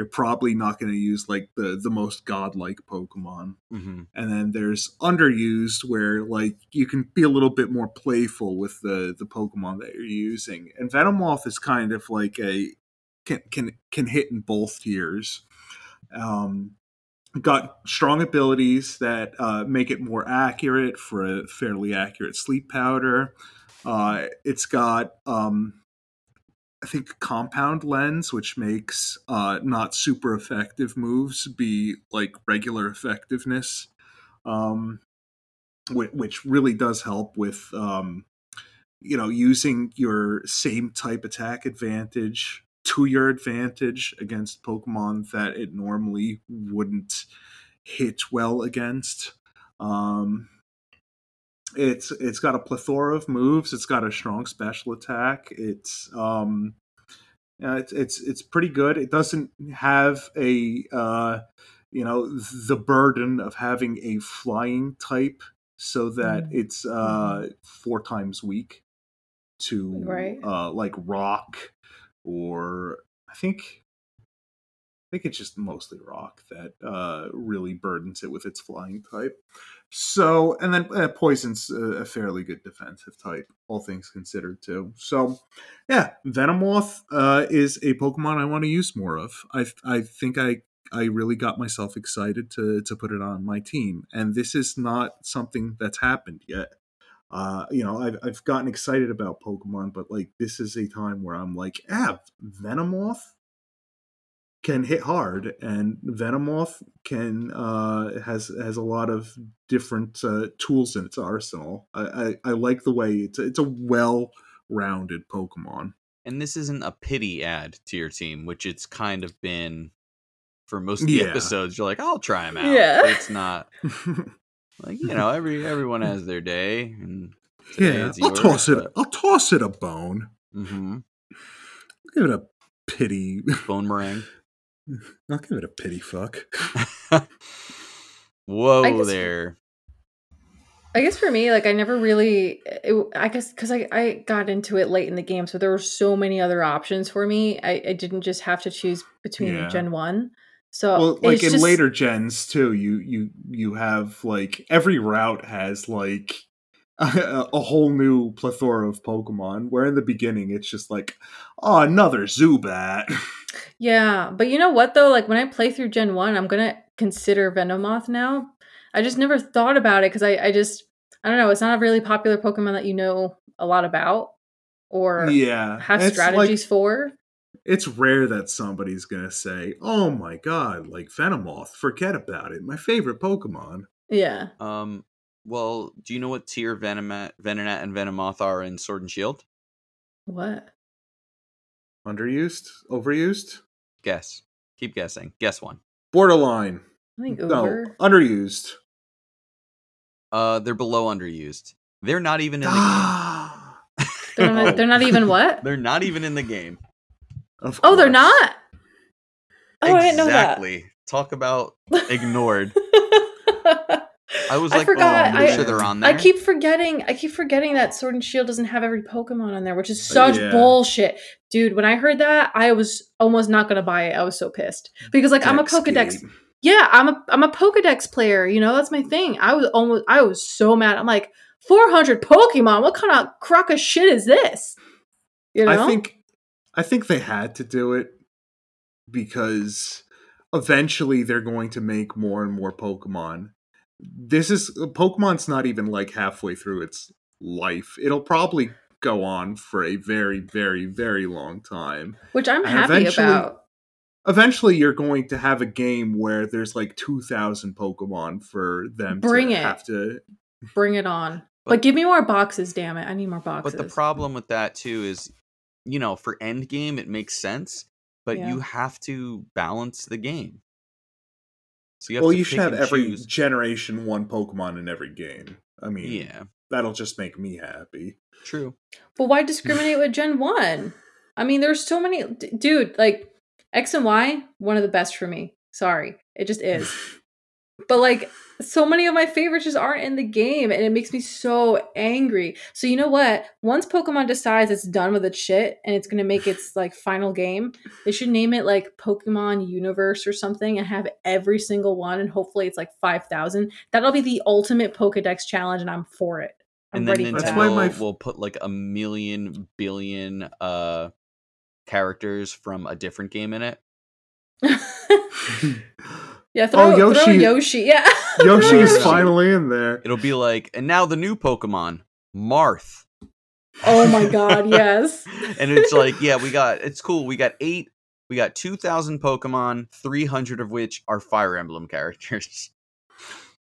you're probably not going to use like the the most godlike pokemon. Hmm and then there's underused where like you can be a little bit more playful with the the pokemon that you're using. And venomoth is kind of like a can can can hit in both tiers. Um got strong abilities that uh, make it more accurate for a fairly accurate sleep powder. Uh, it's got um, I think compound lens, which makes uh, not super effective moves be like regular effectiveness, um, which, which really does help with um, you know using your same type attack advantage to your advantage against Pokemon that it normally wouldn't hit well against. Um, it's it's got a plethora of moves. It's got a strong special attack. It's um, yeah, it's it's it's pretty good. It doesn't have a uh, you know the burden of having a flying type, so that Mm. it's uh, four times weak to Right. uh, like rock or I think think it's just mostly rock that uh, really burdens it with its flying type. So, and then uh, poison's a, fairly good defensive type, all things considered, too. So, yeah, Venomoth uh, is a Pokemon I want to use more of. I I think I I really got myself excited to to put it on my team, and this is not something that's happened yet. Uh, you know, I've I've gotten excited about Pokemon, but like this is a time where I'm like, ah, Venomoth can hit hard, and Venomoth can uh, has has a lot of different uh, tools in its arsenal. I, I, I like the way it's a, it's a well rounded Pokemon. And this isn't a pity ad to your team, which it's kind of been for most of the Yeah. episodes. You're like, I'll try him out. Yeah. But it's not like you know every everyone has their day, and yeah, it's I'll yours, toss it. but- I'll toss it a bone. Mm-hmm. Give it a pity. Bone meringue. I'll give it a pity fuck. Whoa guess- there. I guess for me, like I never really, it, I guess because I, I got into it late in the game, so there were so many other options for me. I, I didn't just have to choose between Yeah. Gen One. So well, like in just- later gens too, you you you have like every route has like a, a whole new plethora of Pokemon. Where in the beginning it's just like, oh, another Zubat. Yeah, but you know what though? Like when I play through Gen One, I'm gonna consider Venomoth now. I just never thought about it because I, I just I don't know. It's not a really popular Pokemon that you know a lot about or yeah, have strategies Like, for. it's rare that somebody's gonna say, "Oh my god, like Venomoth, forget about it. My favorite Pokemon." Yeah. Um. Well, do you know what tier Venomat, Venonat, and Venomoth are in Sword and Shield? What? Underused, overused, Guess. Keep guessing. Guess one. borderline. I think No, over. underused. Uh, they're below underused. They're not even in the game. Ah, They're not, they're not even what? They're not even in the game. of Oh, they're not. Oh, I didn't know that. exactly. Talk about ignored. I was I forgot. oh, I'm I- sure they're on there. I keep forgetting. I keep forgetting that Sword and Shield doesn't have every Pokemon on there, which is oh, such Yeah. bullshit, dude. When I heard that, I was almost not gonna buy it. I was so pissed because, like, I'm a Pokedex. Dexgate. Yeah, I'm a I'm a Pokedex player. You know, that's my thing. I was almost. I was so mad. I'm like, 400 Pokemon. What kind of crock of shit is this? You know. I think I think they had to do it because eventually they're going to make more and more Pokemon. This is Pokemon's not even like halfway through its life. It'll probably go on for a very very very long time. which I'm and happy eventually- about. Eventually you're going to have a game where there's like 2000 Pokemon for them Bring to it. have to Bring it on. But, But- give me more boxes, damn it. I need more boxes. But the problem with that too is, you know, for endgame it makes sense, but Yeah. you have to balance the game. So you have Well, to you should have every choose. generation one Pokemon in every game. I mean, Yeah, that'll just make me happy. true. But why discriminate with Gen 1? I mean, there's so many. d- Dude, like, X and Y, one of the best for me. Sorry. It just is. but, like, so many of my favorites just aren't in the game, and it makes me so angry. So, you know what? Once Pokemon decides it's done with its shit and it's going to make its, like, final game, they should name it, like, Pokemon Universe or something and have every single one, and hopefully it's, like, 5,000. That'll be the ultimate Pokedex challenge, and I'm for it. I'm and then ready for Nintendo That's that. why my f- will put like a million billion uh characters from a different game in it. Yeah, throw, Oh, throw Yoshi- Yoshi. Yeah. Yoshi is finally in there. It'll be like, and now the new Pokemon, Marth. oh my god, yes. and it's like, yeah, we got it's cool. We got eight, we got two thousand Pokemon, three hundred of which are Fire Emblem characters.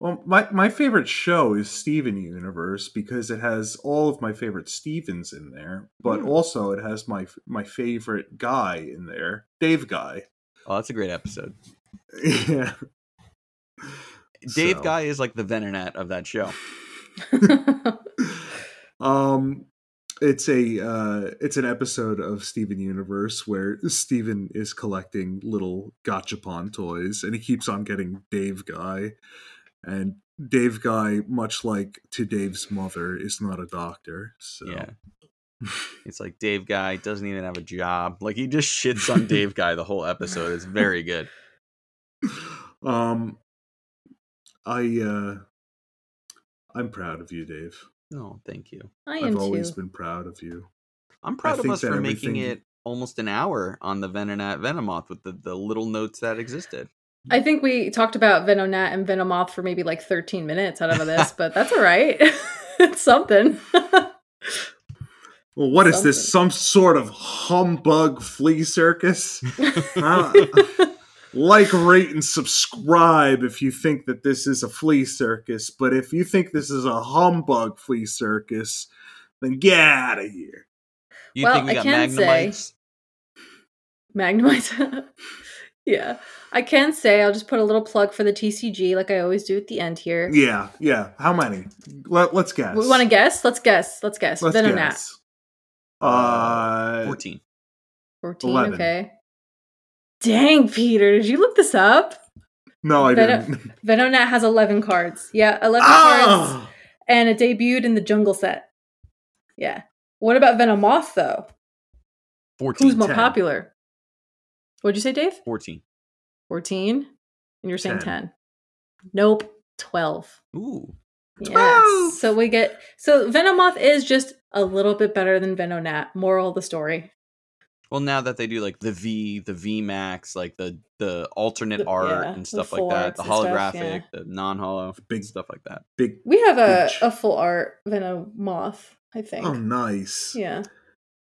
Well, my, my favorite show is Steven Universe because it has all of my favorite Stevens in there, but Hmm. also it has my my favorite guy in there, Dave Guy. Oh, that's a great episode. Yeah. Dave So. Guy is like the Venonat of that show. Um it's a uh it's an episode of Steven Universe where Steven is collecting little gachapon toys and he keeps on getting Dave Guy and Dave Guy much like to Dave's mother is not a doctor so Yeah. It's like Dave Guy doesn't even have a job. Like he just shits on Dave Guy the whole episode. It's very good. um I uh I'm proud of you Dave No, thank you. I I've am always too. been proud of you I'm proud of us that for making it almost an hour on the Venonat Venomoth with the, the little notes that existed. I think we talked about Venonat and Venomoth for maybe like 13 minutes out of this, but that's all right. it's something. Well, what is this? Some sort of humbug flea circus? Like, rate, and subscribe if you think that this is a flea circus. But if you think this is a humbug flea circus, then get out of here. You Well, think we I got can say- Magnemites? Yeah. I can say I'll just put a little plug for the TCG like I always do at the end here. Yeah, yeah. How many? Let, us guess. We want to guess? Let's guess. Let's guess. Let's Venonat. guess. Uh, 14. 14, 11. okay. Dang, Peter, did you look this up? no, I Venom- didn't. Venonat has 11 cards. Yeah, 11 cards. Ah! And it debuted in the jungle set. Yeah. What about Venomoth, though? 14. Who's more 10. popular? What'd you say, Dave? 14. 14? And you're saying 10. 10. Nope, 12. Ooh. Yes. 12. So we get so Venomoth is just a little bit better than Venonat. Moral of the story. Well, now that they do like the V, the V Max, like the the alternate The- art yeah, and stuff like that, the and stuff, holographic, yeah. the non-hollow, Big- stuff like that. Big. We have a, Bitch. a full art Venomoth, I think. Oh, nice. Yeah.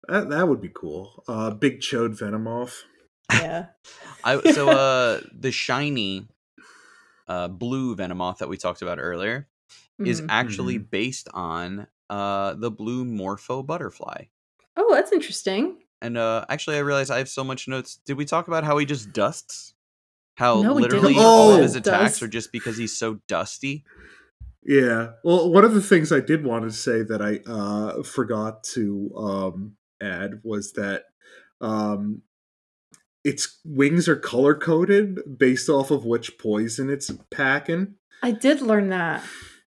That, that would be cool. Uh, big chode Venomoth. Yeah. I so uh the shiny uh blue Venomoth that we talked about earlier is Mhm. actually based on uh the blue Morpho butterfly. Oh, that's interesting. And uh actually I realized I have so much notes. Did we talk about how he just dusts? How No, literally didn't. all of Oh. his attacks Dust. are just because he's so dusty. Yeah. Well, one of the things I did want to say that I uh, forgot to um, add was that um, its wings are color coded based off of which poison it's packing. I did learn that.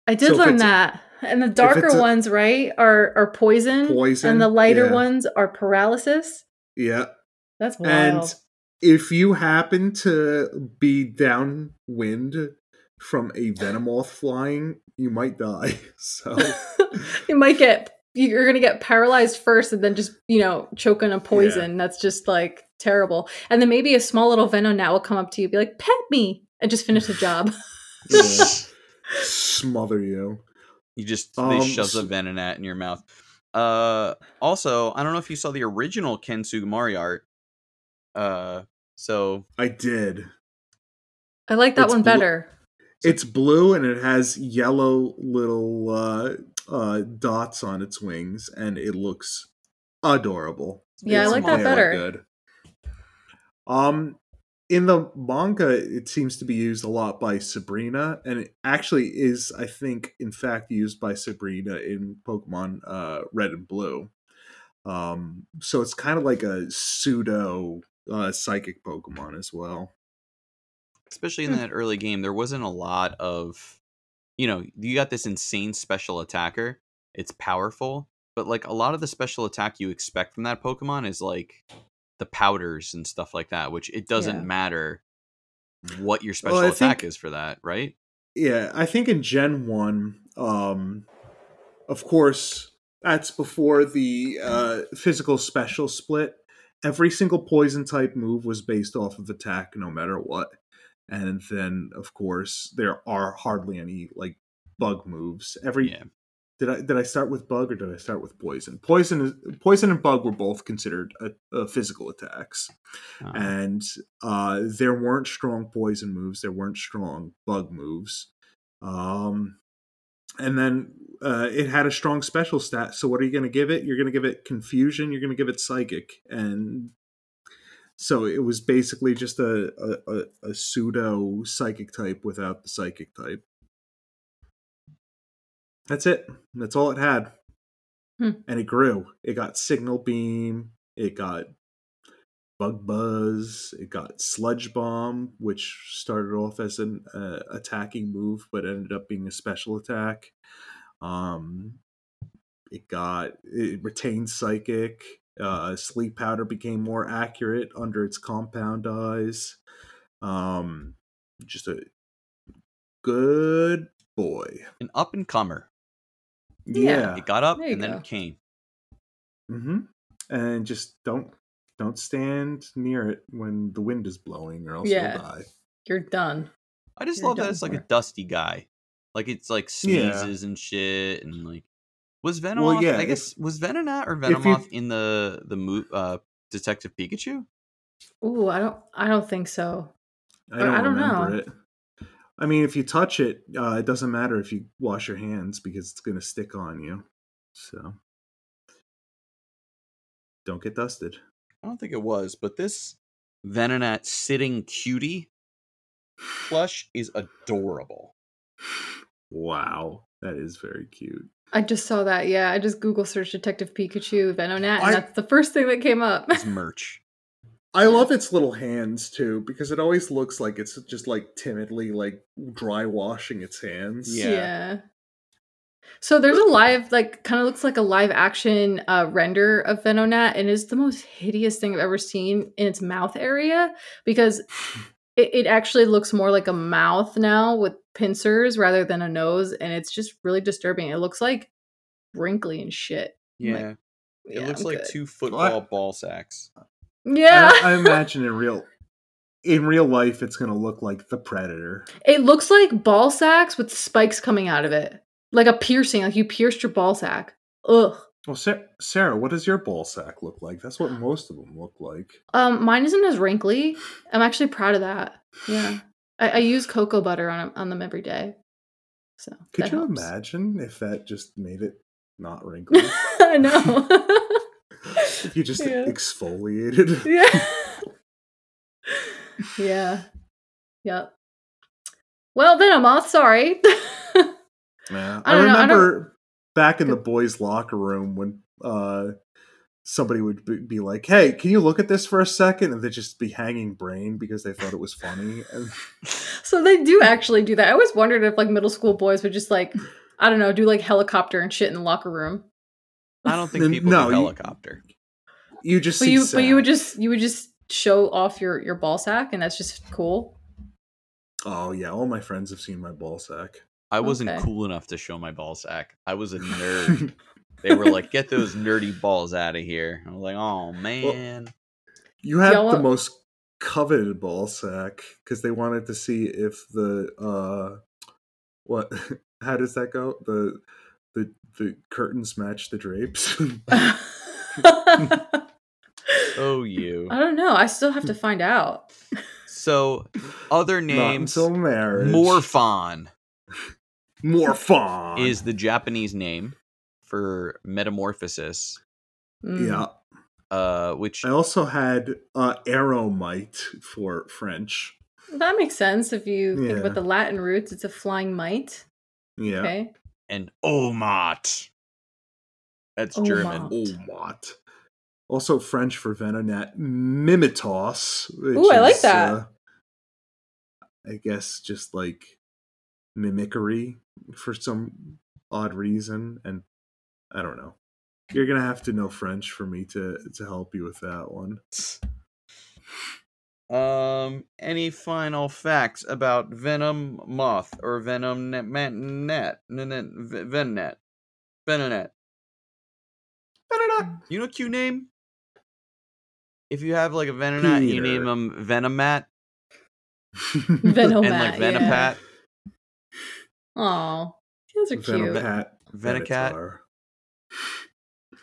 I did So learn that. And the darker a- ones, right, are are poison, Poison, and the lighter yeah. ones are paralysis. Yeah. That's wild. And if you happen to be downwind from a Venomoth flying, you might die. So you might get you're gonna get paralyzed first and then just you know choke on a poison that's just like terrible and then maybe a small little Venonat will come up to you be like pet me and just finish the job yeah, smother you. You just Um, they shoves a s- Venonat in your mouth. Uh, also, I don't know if you saw the original Ken Sugimori art. Uh, so I did. i like that It's one blue- better It's blue and it has yellow little uh, uh, dots on its wings, and it looks adorable. Yeah, I like that better. Good. Um, in the manga, it seems to be used a lot by Sabrina, and it actually is, I think, in fact, used by Sabrina in Pokemon uh, Red and Blue. Um, so it's kind of like a pseudo uh, psychic Pokemon as well. especially in Hmm. that early game, there wasn't a lot of, you know, you got this insane special attacker. It's powerful, but like a lot of the special attack you expect from that Pokemon is like the powders and stuff like that, which it doesn't Yeah. matter what your special I attack think- is for that, right? Yeah, I think in Gen 1, um, of course, that's before the uh, physical special split. Every single poison type move was based off of attack, no matter what. And then, of course, there are hardly any like bug moves. Every Yeah. Did I did I start with bug or did I start with poison? Poison is poison and bug were both considered uh uh physical attacks Uh, and uh, there weren't strong poison moves. There weren't strong bug moves. Um, and then uh, it had a strong special stat. So what are you going to give it? You're going to give it confusion. You're going to give it psychic, and so it was basically just a a, a, a pseudo psychic type without the psychic type. That's it. That's all it had. Hmm. And it grew. It got signal beam. It got bug buzz. It got sludge bomb, which started off as an uh, attacking move, but ended up being a special attack. Um, it got it retained psychic. Uh, sleep powder became more accurate under its compound eyes. Um, just a good boy. an up and comer. Yeah. It got up and then it came. Mm-hmm. And just don't don't stand near it when the wind is blowing, or else Yeah. you'll die. you're done. I just You're love that it's like a dusty guy. Like it's like Yeah. sneezes and shit and like was Venomoth Well, yeah, I if- guess was Venonat or Venomoth in the the mo- uh Detective Pikachu? Ooh, I don't I don't think so. I don't, I don't remember know. it. I mean, if you touch it, uh, it doesn't matter if you wash your hands because it's going to stick on you. So don't get dusted. I don't think it was, but this Venonat sitting cutie plush is adorable. Wow, that is very cute. I just saw that. Yeah, I just Google searched Detective Pikachu Venonat, and I- that's the first thing that came up. It's merch. I love its little hands too because it always looks like it's just like timidly like dry washing its hands. Yeah. So there's a live, like, kind of looks like a live action uh, render of Venonat, and it's the most hideous thing I've ever seen in its mouth area because it, it actually looks more like a mouth now with pincers rather than a nose, and it's just really disturbing. It looks like wrinkly and shit. I'm like, Yeah. it yeah, looks I'm like good. two football ball sacks. Yeah, I, I imagine in real in real life it's going to look like the predator. it looks like ball sacks with spikes coming out of it, like a piercing, like you pierced your ball sack. Ugh. Well, Sa- Sarah, what does your ball sack look like? That's what most of them look like. Um, mine isn't as wrinkly. I'm actually proud of that. Yeah, I, I use cocoa butter on on them every day. So Could you helps. imagine if that just made it not wrinkly? I know. if you just Yeah. exfoliated. yeah. yeah. Yep. Well, Venomoth, sorry. Yeah. I I, don't know, I remember back in the boys' locker room when uh, somebody would be, be like, "Hey, can you look at this for a second? and they'd just be hanging brain because they thought it was funny. And so they do actually do that. I always wondered if like middle school boys would just like, I don't know, do like helicopter and shit in the locker room. I don't think people no, do helicopter. you just But see you, but you would just, you would just show off your your ball sack, and that's just cool. Oh yeah, all my friends have seen my ball sack. I wasn't Okay. cool enough to show my ball sack. I was a nerd. they were like, "Get those nerdy balls out of here." I was like, "Oh man." You had Y'all the want- most coveted ball sack because they wanted to see if the uh what how does that go the the the curtains match the drapes oh, you. I don't know. I still have to find out. So, other Not names. until marriage Morphon Morphon is the Japanese name for metamorphosis, Mm. yeah uh, which I also had uh Aéromite for French That makes sense if you think about the Latin roots. It's a flying mite. yeah Okay. and Omot. That's German. Omot. Omot also French for Venonat Mimitoss which Ooh, I like is, that. uh, I guess just like mimicry for some odd reason and I don't know you're gonna have to know French for me to to help you with that one Um, any final facts about Venom Moth or Venom Net Net Net Net Venet Venonet? You know, cute name. If you have like a Venonat, you name Peter. him Venomat Venomat. and like Venopat, Oh, those are cute. Venopat Venocat.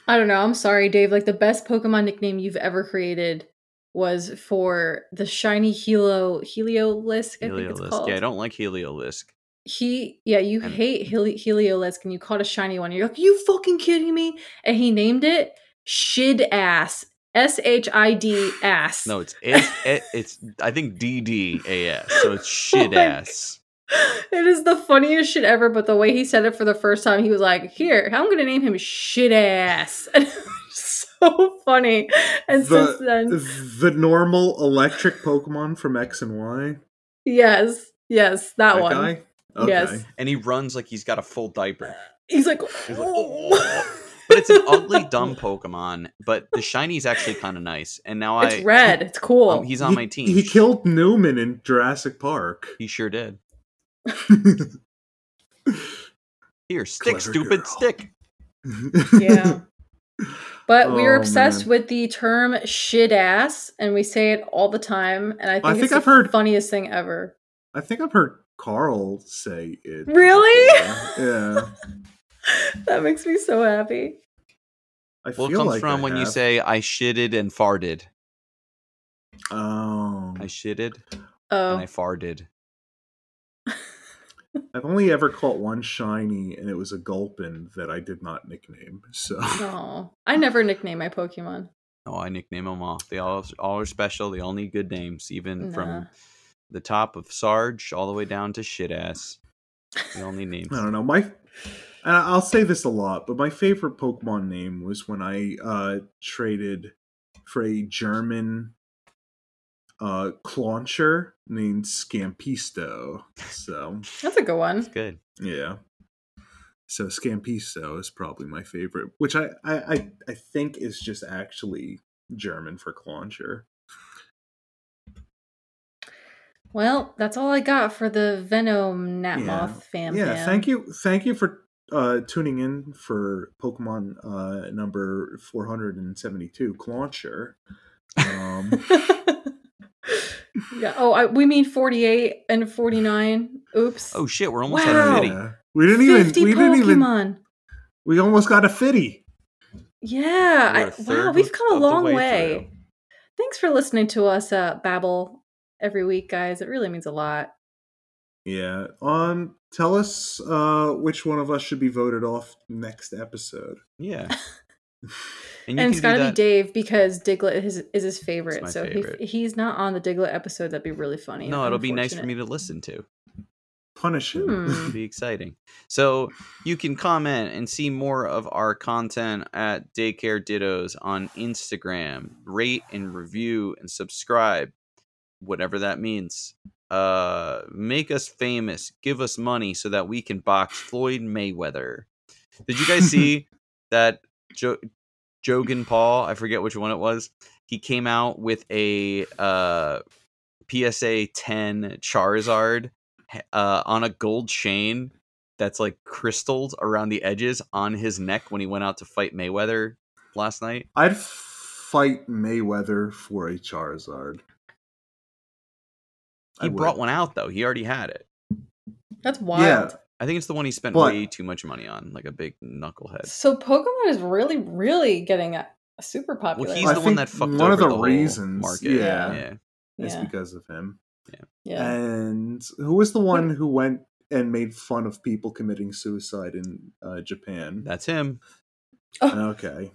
I don't know. I'm sorry, Dave. Like the best Pokemon nickname you've ever created was for the shiny Helio Heliolisk. I think it's Heliolisk. called. Yeah, I don't like Heliolisk. he yeah you And- hate Heli- heliolisk and you caught a shiny one you're like you fucking kidding me and he named it shid ass s-h-i-d ass No, it's it's it's I think D D A S, so it's oh shit Oh my ass. it is the funniest shit ever but the way he said it for the first time he was like here i'm gonna name him shit ass and it so funny and since then the normal electric Pokemon from X and Y. yes yes that, That one guy. Okay. Yes. And he runs like he's got a full diaper. he's like, He's like, "Oh." oh. But it's an ugly, dumb Pokemon. But the shiny's actually kind of nice. And now I it's red it's cool um, he's on He- my team. He killed Newman in Jurassic Park. He sure did. Here, stick, Clever stupid, girl. stick. yeah But we are Oh, obsessed man. with the term shit ass, and we say it all the time. And I think, I it's think the I've heard- funniest thing ever. I think I've heard Carl say it. Really? before. Yeah. that makes me so happy. I Well, it comes like from I when you say I shitted and farted. Oh. I shitted Oh, and I oh. farted. I've only ever caught one shiny, and it was a gulpin that I did not nickname. So no. I never nickname my Pokemon. Oh, I nickname them all. They all all are special. They all need good names, even Nah. from the top of Sarge all the way down to shit ass. They all need names. I don't know. My, and I'll say this a lot, but my favorite Pokemon name was when I uh, traded for a German uh, clauncher named Scampisto. So That's a good one. It's good. yeah. So Scampisto is probably my favorite, which I, I, I, I think is just actually German for clauncher. Well, that's all I got for the Venom Natmoth Yeah. fam. yeah fam. thank you thank you for uh tuning in for pokemon uh number 472 clauncher um yeah. Oh, I, we mean 48 and 49. Oops. Oh shit, we're almost Wow. at a fitty. yeah. we didn't even 50 we Pokemon. didn't even we almost got a fitty Yeah. We're I, a third wow, we've come a long way way. Thanks for listening to us uh, babble every week, guys. It really means a lot. yeah um tell us uh which one of us should be voted off next episode Yeah. And, And, you it's can got to be. Dave because Diglett is, is his favorite. my so favorite. if he's not on the Diglett episode, that'd be really funny. No, it'll be nice for me to listen to. punish him Hmm. It'll be exciting. So you can comment and see more of our content at Daycare Dittos on Instagram. Rate and review and subscribe, whatever that means. Uh, make us famous. Give us money so that we can box Floyd Mayweather. Did you guys see that jo- Jogan Paul? I forget which one it was. He came out with a uh, PSA 10 Charizard uh, on a gold chain that's like crystalled around the edges on his neck when he went out to fight Mayweather last night. i'd fight mayweather for a charizard He I brought would. one out though. He already had it. That's wild. yeah I think it's the one he spent But- way too much money on, like a big knucklehead. So Pokemon is really, really getting a, a super popular. Well, he's I the one that fucked one over of the the whole reasons, market. yeah. yeah. it's yeah, because of him yeah. And who was the one who went and made fun of people committing suicide in uh, Japan? That's him. Okay.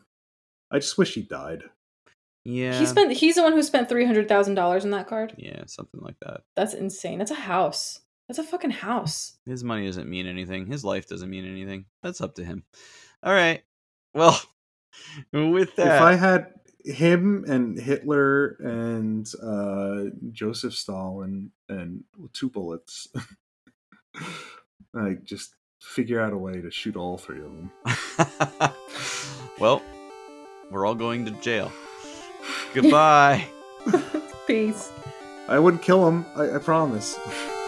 I just wish he died. Yeah. He spent. He's the one who spent three hundred thousand dollars on that card. yeah, something like that. That's insane. That's a house. That's a fucking house. His money doesn't mean anything. His life doesn't mean anything. That's up to him. All right. Well, with that, If I had him and Hitler and uh, Joseph Stalin and two bullets, I just figure out a way to shoot all three of them. well, we're all going to jail. Goodbye. Peace. I wouldn't kill him. I, I promise.